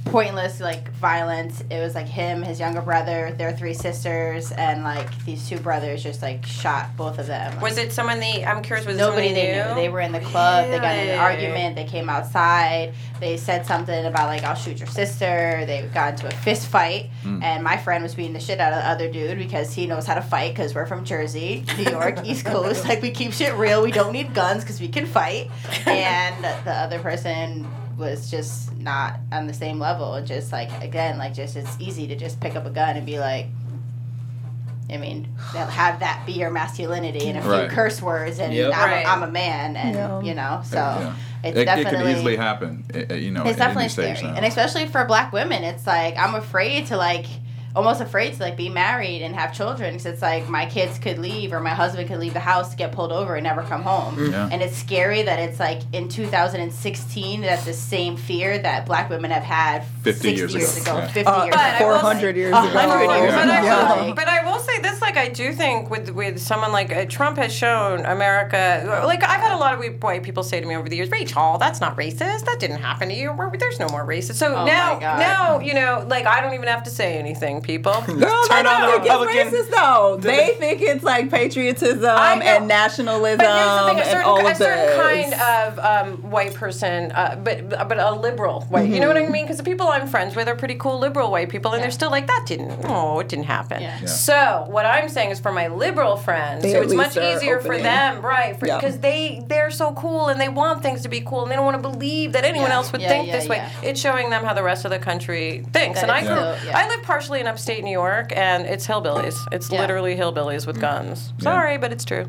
Pointless like violence. It was like him, his younger brother, their three sisters, and like these two brothers just like shot both of them. Was it someone they? I'm curious. Was it? Nobody it they someone knew. They were in the club. They got in an argument. They came outside. They said something about like I'll shoot your sister. They got into a fist fight, hmm. and my friend was beating the shit out of the other dude because he knows how to fight. Because we're from Jersey, New York, East Coast. Like we keep shit real. We don't need guns because we can fight. And the other person was just not on the same level. And Just like again, like just it's easy to just pick up a gun and be like. I mean, they'll have that be your masculinity and a few Right. curse words, and Yep. I'm, Right. a, I'm a man, and Yeah. you know, so Yeah. it's It, it definitely can easily happen, uh, uh, you know, it's definitely scary, now. and especially for Black women, it's like I'm afraid to like, almost afraid to like be married and have children because it's like my kids could leave or my husband could leave the house to get pulled over and never come home, Yeah. and it's scary that it's like in 2016 that's the same fear that Black women have had 50 60 years years ago, ago, yeah. 50 Uh, years But I ago. 400 years ago. hundred years But I, ago. will, but I will say this: like I do think with with someone like uh, Trump has shown America. Like I've had a lot of white people say to me over the years, Rachel, that's not racist. That didn't happen to you. There's no more racist. So Oh now, now you know, like I don't even have to say anything, people. Girl, Turn they on the don't think Republican- it's racist though. They think it's like patriotism and nationalism But here's the thing: a and certain, all a certain this. kind of um, white person, uh, but but a liberal white. You know what I Mm-hmm. mean? Because the people I'm friends with are pretty cool liberal white people, and they're still like, that didn't. Oh, it didn't happen. Yeah. Yeah. So what I'm saying is, for my liberal friends, They so it's much least are easier for them, right? Yeah. Because they they're so cool and they want things to be cool, and they don't want to believe that anyone Yeah. else would Yeah, think yeah, this way. It's showing them how the rest of the country thinks. That and I grew, still- yeah. I live partially in upstate New York, and it's hillbillies. It's Yeah. literally hillbillies with guns. Sorry, but it's true.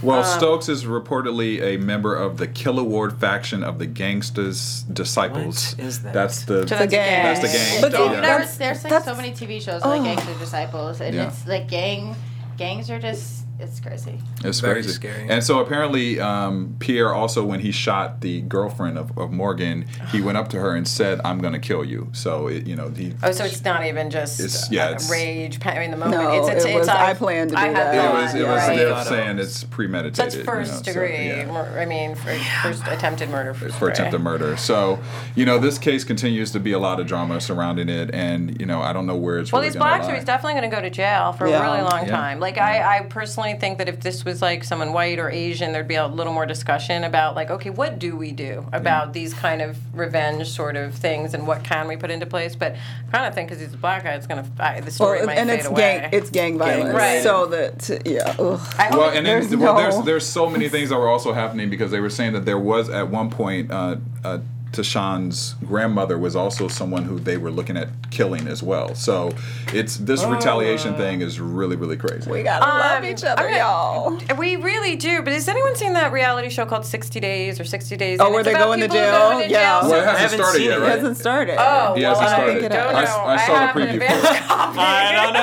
Well, Um, Stokes is reportedly a member of the Killa Ward faction of the Gangsters Disciples. What is that? That's the. So that's a gang. That's the gang. But Yeah. Well, there's, there's like that's- so many TV shows like Oh. Gangster Disciples, and Yeah. it's like gang, gangs are just it's crazy. It's Very crazy. scary. And so apparently, um, Pierre also, when he shot the girlfriend of, of Morgan, he went up to her and said, "I'm going to kill you." So it, you know, he. Oh, so it's not even just It's- yeah, it's- rage, I mean, the moment. No, it's, it's, it was, I, I planned to do I have that. It was. It was. right. They're saying it's premeditated. That's you first know, so, degree. yeah. mur- I mean, for, first attempted murder. First for degree. attempted murder. So, you know, this case continues to be a lot of drama surrounding it, and you know, I don't know where it's Well, really he's gonna black, so he's definitely going to go to jail for Yeah. a really long Yeah. time. Like, I, I personally think that if this was like someone white or Asian, there'd be a little more discussion about, like, okay, what do we do about these kind of revenge sort of things and what can we put into place? But I kind of think because he's a black guy, it's going to, fight the Well, story might and fade it's away. gang, it's gang violence. Right. So that yeah, ugh. Well, and then, There's well, there's there's so many things that were also happening because they were saying that there was at one point uh, a Tyshawn's grandmother was also someone who they were looking at killing as well. So it's this retaliation thing is really really crazy. We gotta love Um, each other, I'm y'all. We really do. But has anyone seen that reality show called 60 Days or 60 Days? Oh, And where they about go into people who jail? Yeah. jail. Well, it I hasn't haven't started seen yet, it. It right? hasn't started. Oh, He well, hasn't I started. don't know. I s- I saw the preview for it. I don't know.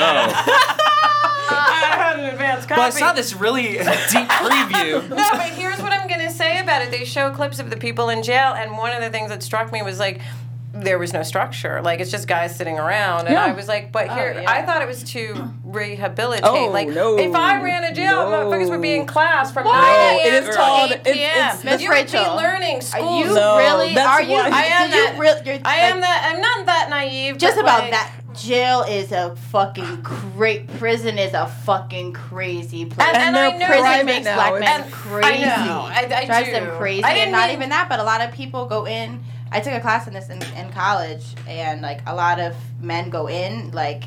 Oh, oh. I had an advanced copy. But I saw this really deep preview. No, but here's what I'm gonna say about it. They show clips of the people in jail, and one of the things that struck me was like there was no structure. Like it's just guys sitting around, and Yeah. I was like, but oh, here, yeah. I thought it was to rehabilitate. Oh, like no. if I ran a jail, No. motherfuckers would be in class from Why? 9 a.m. it is to called. 8 It's, p.m. it's, Miss you would be Rachel, learning Are school. you No, really? that's Are you? I am do you that- real- you're, I am like, that. I'm not that naive. Just but, about like, that. Jail is a fucking great. Prison is a fucking crazy place. And- and I they're know- prison private makes now. black men And crazy. I know. I- I Drives do. them crazy, I didn't and not mean- even that, but a lot of people go in. I took a class in this in, in college, and like a lot of men go in like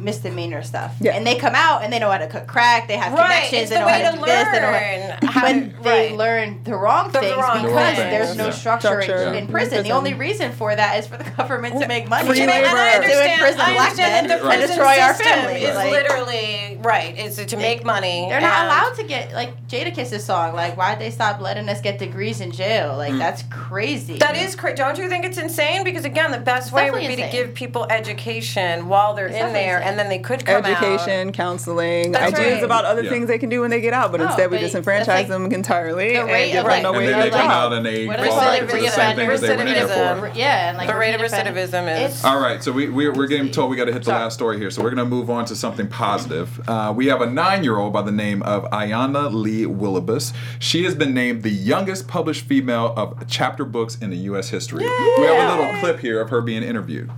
misdemeanor stuff, Yeah. and they come out and they know how to cook crack. They have Right, connections. it's they the know way how to to do this. They know learn how, how but to- they right. learn the wrong The things wrong because things. there's no Yeah. structure, Structure. in Yeah. prison. The only reason for that is for the government to make money. Free And I- and I labor. understand, To imprison I black understand men the Right. and destroy our system families. Is Like- literally right. Is to make money. They're not allowed to get like Jadakiss's song. Like, why'd they stop letting us get degrees in jail? Like, mm. that's crazy. That is crazy. Don't you think it's insane? Because again, the best way would be definitely to give people education while they're It's in there, insane. And then they could come out. education, counseling, That's ideas right. about other Yeah. things they can do when they get out, but Oh, instead we disenfranchise like them entirely the and rate give of, them like- no And way then to they get come out. out and they What fall back it? to the same thing that they went in there for. yeah, and like The rate of recidivism recidivism is- It's All right, so we, we're, we're getting told we got to hit the last story here. So we're going to move on to something positive. Uh, we have a nine year old by the name of Ayana Lee Willibus. She has been named the youngest published female of chapter books in the U.S. history. We have a little clip here of her being interviewed.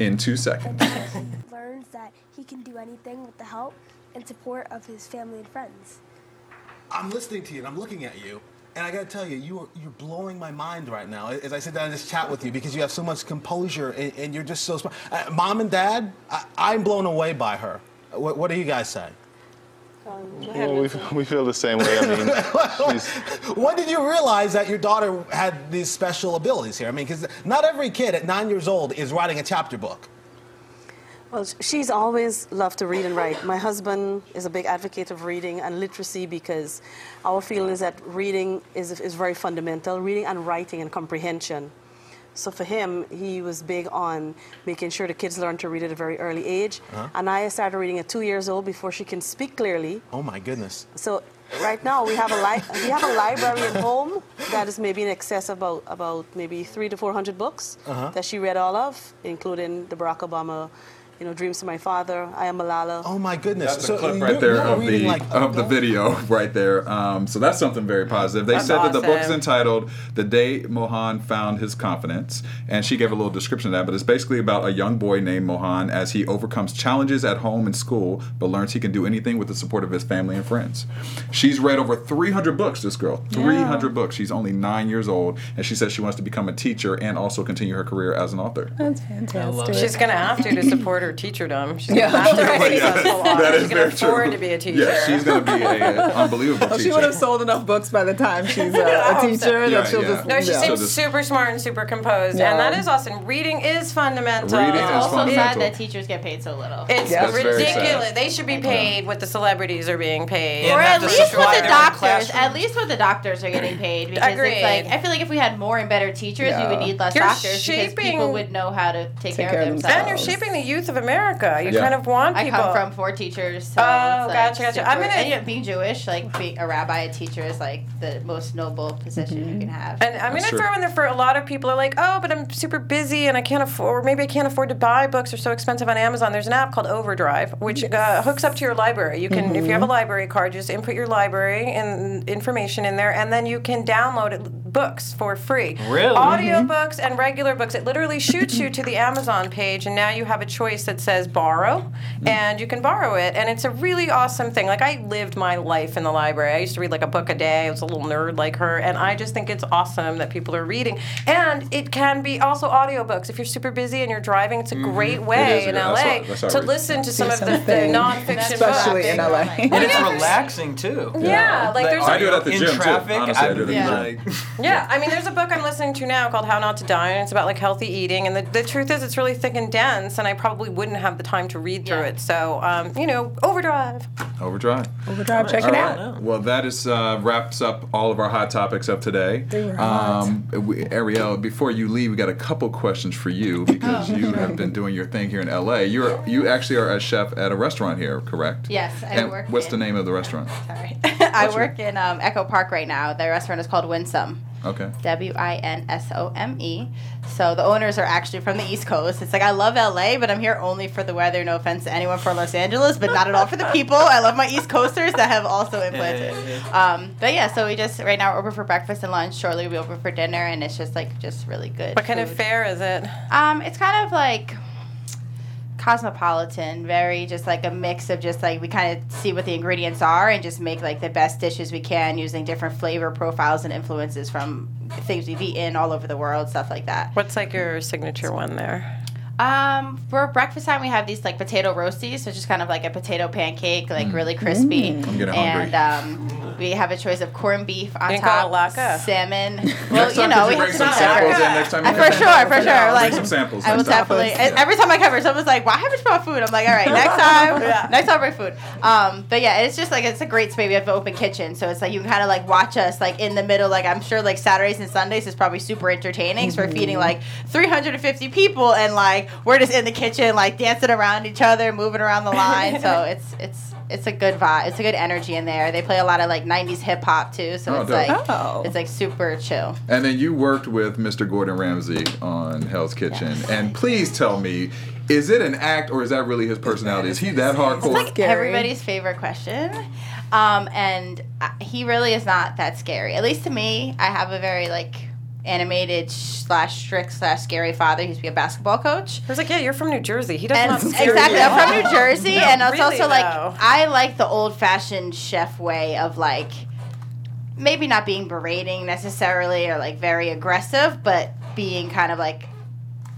In two seconds. learns that he can do anything with the help and support of his family and friends. I'm listening to you and I'm looking at you, and I gotta tell you, you are, you're blowing my mind right now as I sit down and just chat with you because you have so much composure and, and you're just so smart. Uh, Mom and Dad, I, I'm blown away by her. What, what do you guys say? Well, we, we feel the same way. I mean, she's, When did you realize that your daughter had these special abilities here? I mean, because not every kid at nine years old is writing a chapter book. Well, she's always loved to read and write. My husband is a big advocate of reading and literacy because our feeling is that reading is, is very fundamental, reading and writing and comprehension. So for him, he was big on making sure the kids learn to read at a very early age. Uh-huh. And I started reading at two years old before she can speak clearly. Oh my goodness. So right now we have a li- we have a library at home that is maybe in excess of about about maybe three to four hundred books uh-huh. that she read all of, including the Barack Obama, you know, Dreams to My Father, I Am Malala. Oh my goodness. That's So a clip you- right there you're of the like of the video right there. Um, so that's something very positive. They That's said that the book is entitled "The Day Mohan Found His Confidence," and she gave a little description of that. But it's basically about a young boy named Mohan as he overcomes challenges at home and school, but learns he can do anything with the support of his family and friends. She's read over 300 books. This girl, 300 books. She's only nine years old, and she says she wants to become a teacher and also continue her career as an author. That's fantastic. She's gonna have to to support her teacherdom. She's Yeah. gonna have to be yeah, successful. that She's is gonna true. to be a teacher. Yeah, she's going to be an unbelievable Oh, teacher. she would have sold enough books by the time she's uh, I a hope so. teacher Yeah, she'll yeah. just. No, she yeah. seems So this- super smart and super composed, Yeah. and that is awesome. Reading is fundamental. Reading It's is also fundamental. sad that teachers get paid so little. It's Yeah. Ridiculous. They should be paid what the celebrities are being paid. Or at least what the doctors. At least what the doctors are getting paid because Agreed. it's like I feel like if we had more and better teachers, Yeah. we would need less You're doctors because people would know how to take, care, of themselves. and you're shaping the youth of America. You Yeah. kind of want to. I people. come from four teachers. So Oh, it's like gotcha, gotcha. I'm gonna- and yet being Jewish, like being a rabbi, a teacher is like the most noble position you can have. And I'm going to true. throw in there for a lot of people are like, oh, but I'm super busy and I can't afford, or maybe I can't afford to buy books. They're so expensive on Amazon. There's an app called Overdrive, which uh, hooks up to your library. You can, if you Mm-hmm. have a library card, just input your library and information in there, and then you can download it books for free. Really? Audio mm-hmm. books and regular books. It literally shoots you to the Amazon page, and now you have a choice that says borrow, mm-hmm. and you can borrow it. And it's a really awesome thing. Like, I lived my life in the library. I used to read like a book a day. I was a little nerd like her, and I just think it's awesome that people are reading. And it can be also audiobooks. If you're super busy and you're driving, it's a mm-hmm. great way is, in yeah, LA that's how- that's to it is. listen to some of the, the Something. nonfiction Especially books. in LA. And it's relaxing too. Yeah, like there's I a do it at the in gym, too. traffic. Honestly, I do it at be the like, Yeah, I mean, there's a book I'm listening to now called How Not to Die, and it's about like healthy eating. And the, the truth is, it's really thick and dense, and I probably wouldn't have the time to read through Yeah. it. So, um, you know, overdrive. Overdrive. Overdrive, check All it right. out. Well, that is uh, wraps up all of our hot topics of today. They were hot. Um, we, Ariel, before you leave, we got a couple questions for you because you have been doing your thing here in LA. You're you actually are a chef at a restaurant here, correct? Yes, I and work What's the name of the restaurant? Sorry. I work in um, Echo Park right now. The restaurant is called Winsome. Okay. W I N S O M E. So the owners are actually from the East Coast. It's like I love LA, but I'm here only for the weather. No offense to anyone for Los Angeles, but not at all for the people. I love my East Coasters that have also implanted. Um, but yeah, so we just right now we're open for breakfast and lunch. Shortly we'll be open for dinner, and it's just like just really good. What kind of fare is it? Um, it's kind of like cosmopolitan, very just like a mix of just like we kind of see what the ingredients are and just make like the best dishes we can using different flavor profiles and influences from things we've eaten all over the world, stuff like that. What's like your signature one there? Um, for breakfast time, we have these like potato roasties, so just kind of like a potato pancake, like really crispy. I'm and um, we have a choice of corned beef on You top, it lacca? salmon. Next Well, you know, we have to some know samples that. in next time? you Uh, come? for sure, for sure. Bring Like some samples. I will definitely. and Every time I cover, someone's like, "Why haven't you brought food?" I'm like, "All right, next time, next time, bring food." Um, but yeah, it's just like it's a great space. We have an open kitchen, so it's like you can kind of like watch us like in the middle. Like I'm sure like Saturdays and Sundays is probably super entertaining. So we're feeding like 350 people, and like we're just in the kitchen like dancing around each other, moving around the line. so it's it's it's a good vibe. It's a good energy in there. They play a lot of like 90s hip hop too, so Oh, it's dope. like Oh. it's like super chill. And then you worked with Mr. Gordon Ramsay on Hell's Kitchen. And please tell me, is it an act or is that really his personality? Is he that hardcore? It's like Scary. everybody's favorite question. Um, and uh, he really is not that scary. At least to me, I have a very like animated slash strict slash scary father. He used to be a basketball coach. I was like, yeah, you're from New Jersey. He doesn't exactly. I'm from New Jersey, No, and it's really, also like though. I like the old fashioned chef way of like maybe not being berating necessarily or like very aggressive, but being kind of like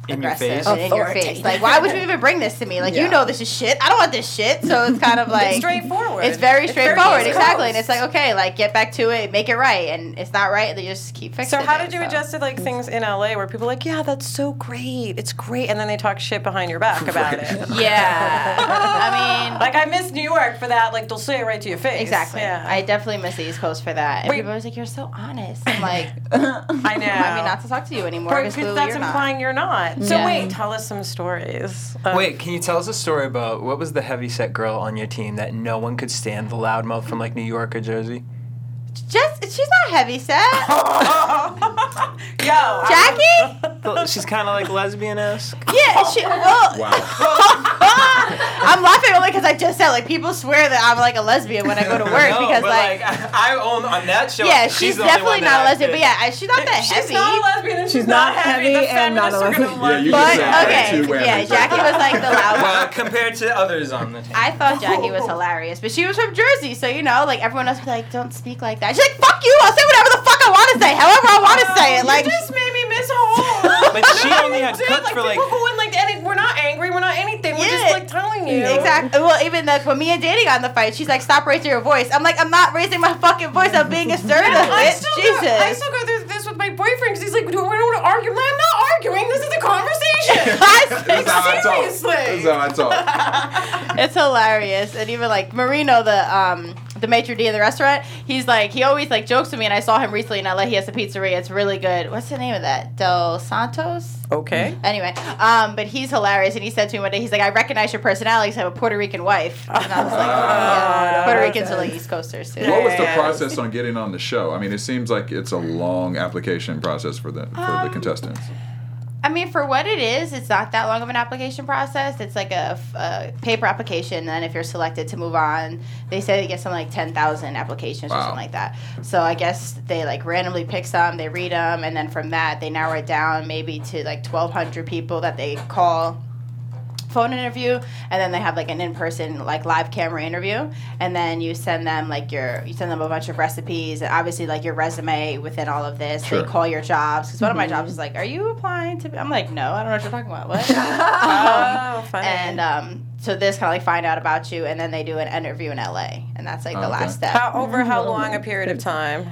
In your face. and in your face. Like, why would you even bring this to me? Like, you know this is shit. I don't want this shit. So it's kind of like It's straightforward. It's very It's straightforward, easy exactly. And it's like, okay, like get back to it, make it right, and it's not right. They just keep fixing it. So how it, did you so. adjust to like things in LA where people are like, yeah, that's so great, it's great, and then they talk shit behind your back about it? Yeah, I mean, Like I miss New York for that. Like they'll say it right to your face. exactly. Yeah. I definitely miss the East Coast for that. And Wait. people are always like, "You're so honest." I'm like, I know. remind me not to talk to you anymore because Because that's you're not. implying you're not. So Yeah. wait, tell us some stories. Um, Wait, can you tell us a story about what was the heavyset girl on your team that no one could stand the loudmouth from like New York or Jersey? Just she's not heavy set. Yo, Jackie? She's kind of like lesbian esque. Yeah, she. Well, Wow. I'm laughing only because I just said like people swear that I'm like a lesbian when I go to work No, because but, like, I own on that show. yeah, she's, she's, the only definitely one that not a I lesbian. But could- yeah, I- she's not that she's heavy. not a lesbian and she's, She's not heavy The and not a feminists are gonna lesbian. love Yeah, you but said that okay, too, Wham. yeah, Jackie was like the loud. Well, compared to others on the team. I thought Jackie was hilarious, but she was from Jersey, so you know, like everyone else was like, "Don't speak like that." She's like, "Fuck you! I'll say whatever the fuck I want to say, however I want to say it." Like, you just made me miss home. But she only had Dude, cuts like, for like. people who went like any, we're not angry, we're not anything. We're just like telling you. Exactly. Well, even like when me and Danny got in the fight, she's like, "Stop raising your voice." I'm like, "I'm not raising my fucking voice. I'm being assertive." I still Jesus. Go, I still go through this with my boyfriend because he's like, "Do we don't want to argue?" I'm like, I'm not arguing. This is a conversation. This I talk. This Seriously. is how I talk. it's hilarious, and even like Marino, the um the maitre d in the restaurant, he's like he always like jokes with me, and I saw him recently in LA. He has a pizzeria. It's really good. What's the name of that? Del Santos. Okay. Anyway, um, but he's hilarious, and he said to me one day, he's like, "I recognize your personality because I have a Puerto Rican wife." And I was like, yeah. Puerto Ricans are like East Coasters too. What was the process on getting on the show? I mean, it seems like it's a long application process for the for the Um, contestants. I mean, for what it is, it's not that long of an application process. It's like a paper application. And if you're selected to move on, they say they get something like 10,000 applications or something like that. So I guess they like randomly pick some, they read them, and then from that, they narrow it down maybe to like 1,200 people that they call phone interview and then they have like an in-person like live camera interview and then you send them like your you send them a bunch of recipes and obviously like your resume within all of this Sure. they call your jobs because one of my mm-hmm. jobs is like are you applying to be? i'm like no i don't know what you're talking about what um, Oh, funny. and um so this kind of like find out about you and then they do an interview in la and that's like the oh, Okay. last step how over how mm-hmm. long a period of time?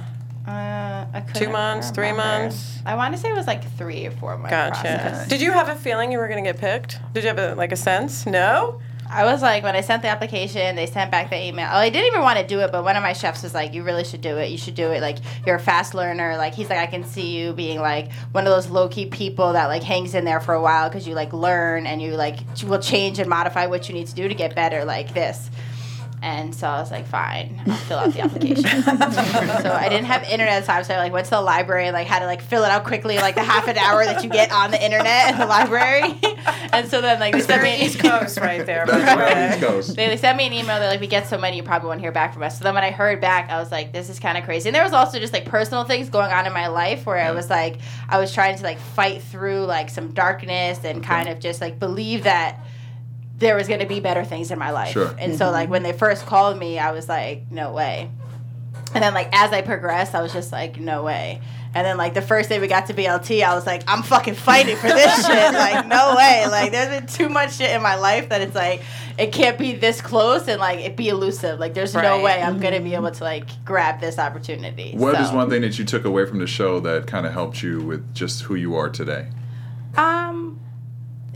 Uh, I Two months, three months. i want to say it was like three or four months. Gotcha. process. Did you have a feeling you were going to get picked? Did you have a, like a sense? No. I was like, when I sent the application, they sent back the email. Oh, I didn't even want to do it, but one of my chefs was like, "You really should do it. You should do it. Like, you're a fast learner. Like, he's like, I can see you being like one of those low key people that like hangs in there for a while because you like learn and you like will change and modify what you need to do to get better, like this." And so I was like, fine, I'll fill out the application. so I didn't have internet at the time, so I like went to the library and like had to like fill it out quickly, like the half an hour that you get on the internet in the library. and so then like they sent me East Coast right there. That's right. East Coast. they, they sent me an email. They're like, we get so many, you probably won't hear back from us. So then when I heard back, I was like, this is kind of crazy. And there was also just like personal things going on in my life where I was like, I was trying to like fight through like some darkness and kind of just like believe that there was going to be better things in my life. Sure. And so like when they first called me, I was like, no way. And then like as I progressed, I was just like, no way. And then like the first day we got to BLT, I was like, I'm fucking fighting for this shit. Like no way. Like there's been too much shit in my life that it's like it can't be this close and like it be elusive. Like there's no way I'm gonna be able to like grab this opportunity. What is So, one thing that you took away from the show that kind of helped you with just who you are today? Um,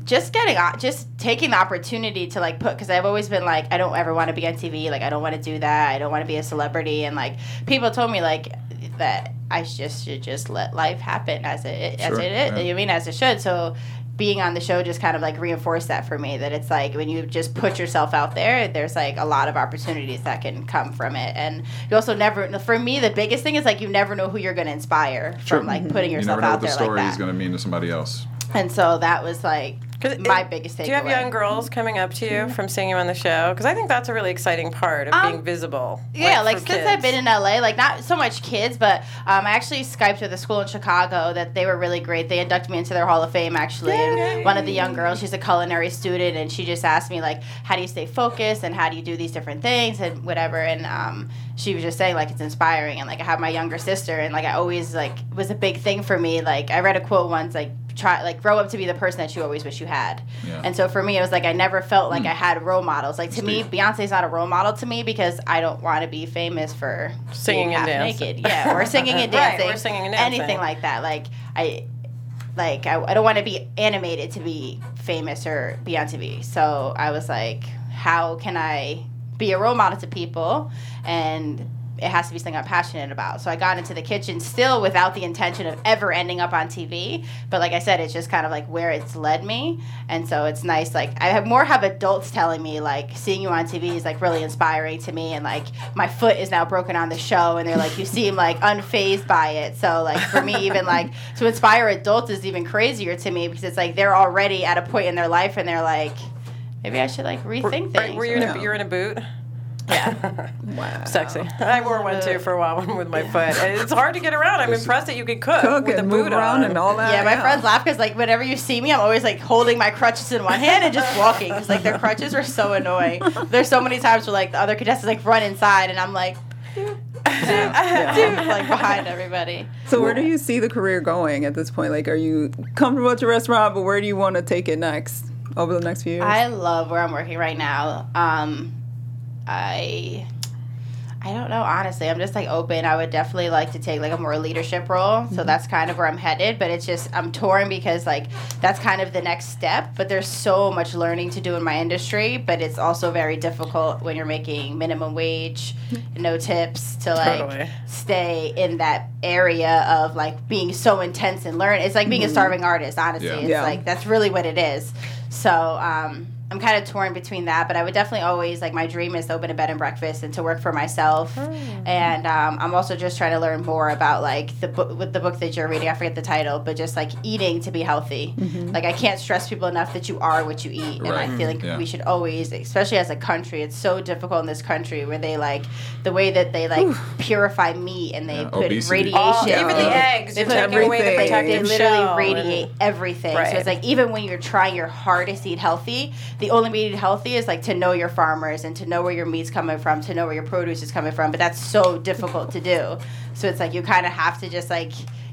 just getting on, just taking the opportunity to like put because I've always been like I don't ever want to be on TV. Like I don't want to do that. I don't want to be a celebrity. And like people told me like that I just should just let life happen as it as Sure, it is. yeah. You mean as it should. So being on the show just kind of like reinforced that for me that it's like when you just put yourself out there there's like a lot of opportunities that can come from it and you also never for me the biggest thing is like you never know who you're going to inspire from like mm-hmm. putting You yourself never know out what the there like story that is going to mean to somebody else. And so that was like my it- biggest takeaway. Do you have young girls coming up to you from seeing you on the show? Because I think that's a really exciting part of Um, being visible. Yeah, like, for since I've been in LA, like not so much kids, but um, I actually Skyped with a school in Chicago that they were really great. They inducted me into their Hall of Fame actually. And one of the young girls, she's a culinary student, and she just asked me like, how do you stay focused and how do you do these different things and whatever. And um, she was just saying like it's inspiring and like I have my younger sister and like I always like was a big thing for me. Like I read a quote once like try like grow up to be the person that you always wish you had. Yeah. And so for me, it was like I never felt like hmm. I had role models. Like to me, Steve. Beyonce's not a role model to me because I don't want to be famous for Singing and dancing. naked. Yeah, or singing and Right, dancing. or singing and dancing. Anything like that. Like I, like I, I don't want to be animated to be famous or be on TV. So I was like, how can I be a role model to people and it has to be something I'm passionate about. So I got into the kitchen still without the intention of ever ending up on TV. But like I said, it's just kind of like where it's led me. And so it's nice. Like I have more have adults telling me like seeing you on TV is like really inspiring to me. And like my foot is now broken on the show and they're like, you seem like unfazed by it. So like for me, even like to inspire adults is even crazier to me because it's like they're already at a point in their life and they're like, maybe I should like rethink Were, things. were you in a, you're in a boot? Yeah. Wow. Sexy. I wore one too for a while with my foot. And It's hard to get around. I'm impressed that you could cook, Cook with a and boot around on. and all that. Yeah, my friends laugh because like whenever you see me, I'm always like holding my crutches in one hand and just walking because like their crutches were so annoying. There's so many times where like the other contestants like run inside and I'm like, dude, like behind everybody. So where do you see the career going at this point? Like, are you comfortable at your restaurant, but where do you want to take it next over the next few years? I love where I'm working right now. Um, I. I don't know, honestly. I'm just like open. I would definitely like to take like a more leadership role. So mm-hmm. that's kind of where I'm headed. But it's just I'm torn because like that's kind of the next step. But there's so much learning to do in my industry. But it's also very difficult when you're making minimum wage, mm-hmm. no tips to like Totally. stay in that area of like being so intense and learn. It's like being a mm-hmm. starving artist, honestly. Yeah. It's Yeah. like that's really what it is. So um, I'm kind of torn between that, but I would definitely always like my dream is to open a bed and breakfast and to work for myself. Hmm. And um, I'm also just trying to learn more about like the book with the book that you're reading. I forget the title, but just like eating to be healthy. Like I can't stress people enough that you are what you eat, and I feel like Yeah. we should always, especially as a country, it's so difficult in this country where they like the way that they like purify meat and they Yeah, put obesity. radiation. Oh, even the eggs, They you're put taking away the Like, everything. they protective literally shell radiate and- everything. So it's like even when you're trying your hardest to eat healthy, the only way to eat healthy is like to know your farmers and to know where your meat's coming from, to know where your produce is coming from. But that's so difficult to do. So it's like you kind of have to just like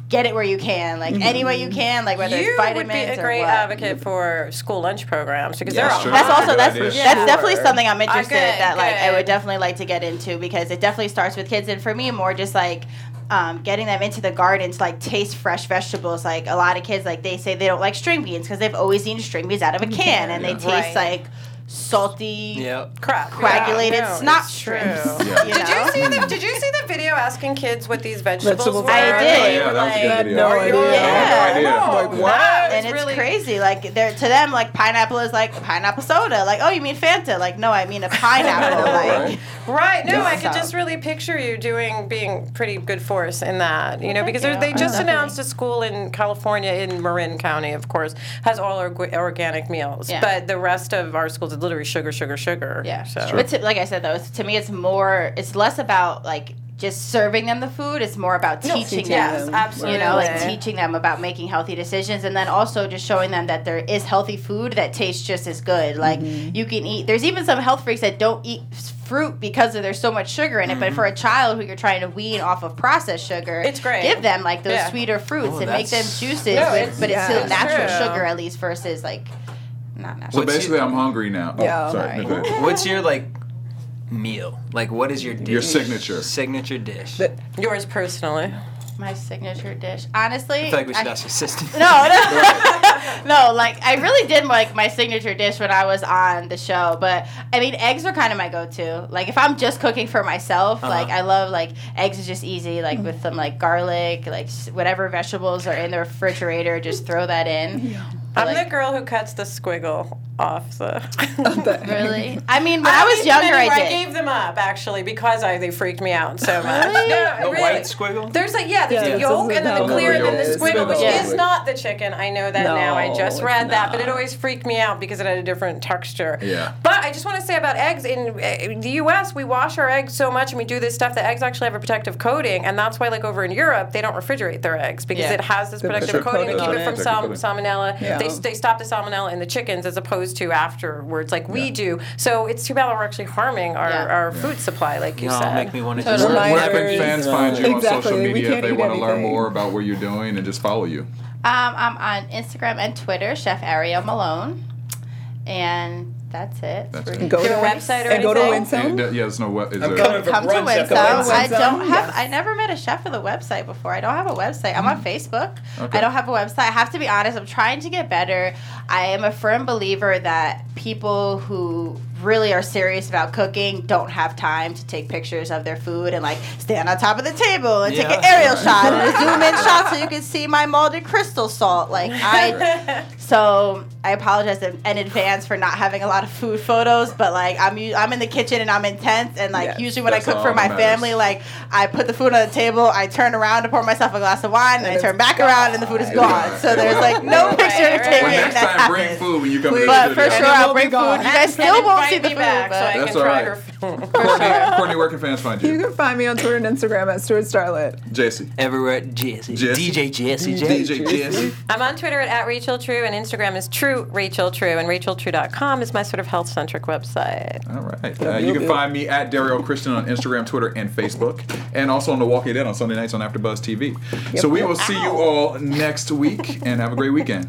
get it where you can, like any way you can, like whether you it's vitamins would be a great advocate for school lunch programs because Yeah, they're sure. That's also that's idea. that's Yeah. definitely something I'm uh, interested good, that like I would definitely like to get into because it definitely starts with kids and for me more just like um, getting them into the garden to like taste fresh vegetables. Like a lot of kids like they say they don't like string beans because they've always eaten string beans out of a can and they taste Right. like salty Yep. crap. coagulated Yeah, no, snot it's strings. true. Yeah. You Did you see the Did you see the video asking kids what these vegetables, Vegetables were? I did. Oh, they Yeah, that was a good video. No idea. Yeah. idea. No, Like, what? that and it's really crazy. Like they're to them, like pineapple is like pineapple soda. Like, oh, you mean Fanta? Like, no, I mean a pineapple. like, Right. Right. No, Yeah. I could just really picture you doing being pretty good force in that. You know, because they you. they just announced a school in California in Marin County, of course, has all org- organic meals. Yeah. But the rest of our schools is literally sugar, sugar, sugar. Yeah. So But to, like I said, though, it's, to me, it's more. It's less about like just serving them the food. It's more about teaching teaching them. yes, them. absolutely. You know, like teaching them about making healthy decisions, and then also just showing them that there is healthy food that tastes just as good. Like Mm-hmm. you can eat. There's even some health freaks that don't eat fruit because of there's so much sugar in it. But for a child who you're trying to wean off of processed sugar. It's great. Give them like those Yeah. sweeter fruits Oh, and make them juices, No, with, it's- but it's still natural true. sugar at least versus like not natural. So What's basically, your- I'm hungry now. Oh, Yeah. sorry. Sorry. Go ahead. What's your like meal? Like, what is your dish? Your signature. signature dish. That- yours personally. My signature dish, honestly. I feel like we should I- ask your sister. No, no, no. Like I really did like my signature dish when I was on the show, but I mean, eggs are kind of my go-to. Like if I'm just cooking for myself, uh-huh. like I love like eggs is just easy. Like with some like garlic, like whatever vegetables are in the refrigerator, just throw that in. But, I'm like, the girl who cuts the squiggle off the. Really? I mean, when I, was don't eat them younger, anymore. I did. gave them up actually because I they freaked me out so much. Really? No, The really. white squiggle? There's like yeah, there's Yeah, the yolk and then the the clear and then the squiggle, which Yeah. is not the chicken. I know that No, now. I just it's read that, but it always freaked me out because it had a different texture. Yeah. But I just want to say about eggs in uh, the U.S. we wash our eggs so much and we do this stuff. The eggs actually have a protective coating, and that's why like over in Europe they don't refrigerate their eggs because Yeah. it has this The protective protective coating to keep it from it. sal- Protective salmonella. Yeah. They they stop the salmonella in the chickens as opposed to afterwards like we do. So it's too bad we're actually harming our, Yeah. our food supply, like you Y'all said. make me want to Totally. just Where, where can fans find you on social media if they want to learn more about what you're doing and just follow you? Um, I'm on Instagram and Twitter, Chef Ariel Malone, and that's it. That's Pretty it. And go Your to website or and go to anything? And, Winsome. uh, yeah, there's no what is I'm there. coming for Come to brunch Winsome. Winsome. I don't Yes. have. I never met a chef with a website before. I don't have a website. I'm on Facebook. Okay. I don't have a website. I have to be honest. I'm trying to get better. I am a firm believer that people who really are serious about cooking don't have time to take pictures of their food and like stand on top of the table and take an aerial shot and a zoom in shot so you can see my molded crystal salt. Like I, so I apologize in, in advance for not having a lot of food photos, but like I'm u- I'm in the kitchen and I'm intense and like Yes. usually when I cook for my matters. family, like I put the food on the table, I turn around to pour myself a glass of wine, and, I turn back around and the food is gone. So there's like no picture right. taking Well, next that time, bring happens. food when you come to the But studio. for sure, it I'll will bring food. You guys still won't see invite the food. back so I but- can That's all try right. her food. Courtney, Courtney, where can fans find You you? can find me on Twitter and Instagram at Stuart Starlet. JC. Everywhere, Jesse. Jesse. DJ Jesse. DJ Jesse. I'm on Twitter at, at Rachel True, and Instagram is True Rachel True, and RachelTrue.com is my sort of health centric website. All right. Uh, you can find me at Dario Christian on Instagram, Twitter, and Facebook, and also on The Walking Dead on Sunday nights on AfterBuzz TV. So we will see you all next week, and have a great weekend.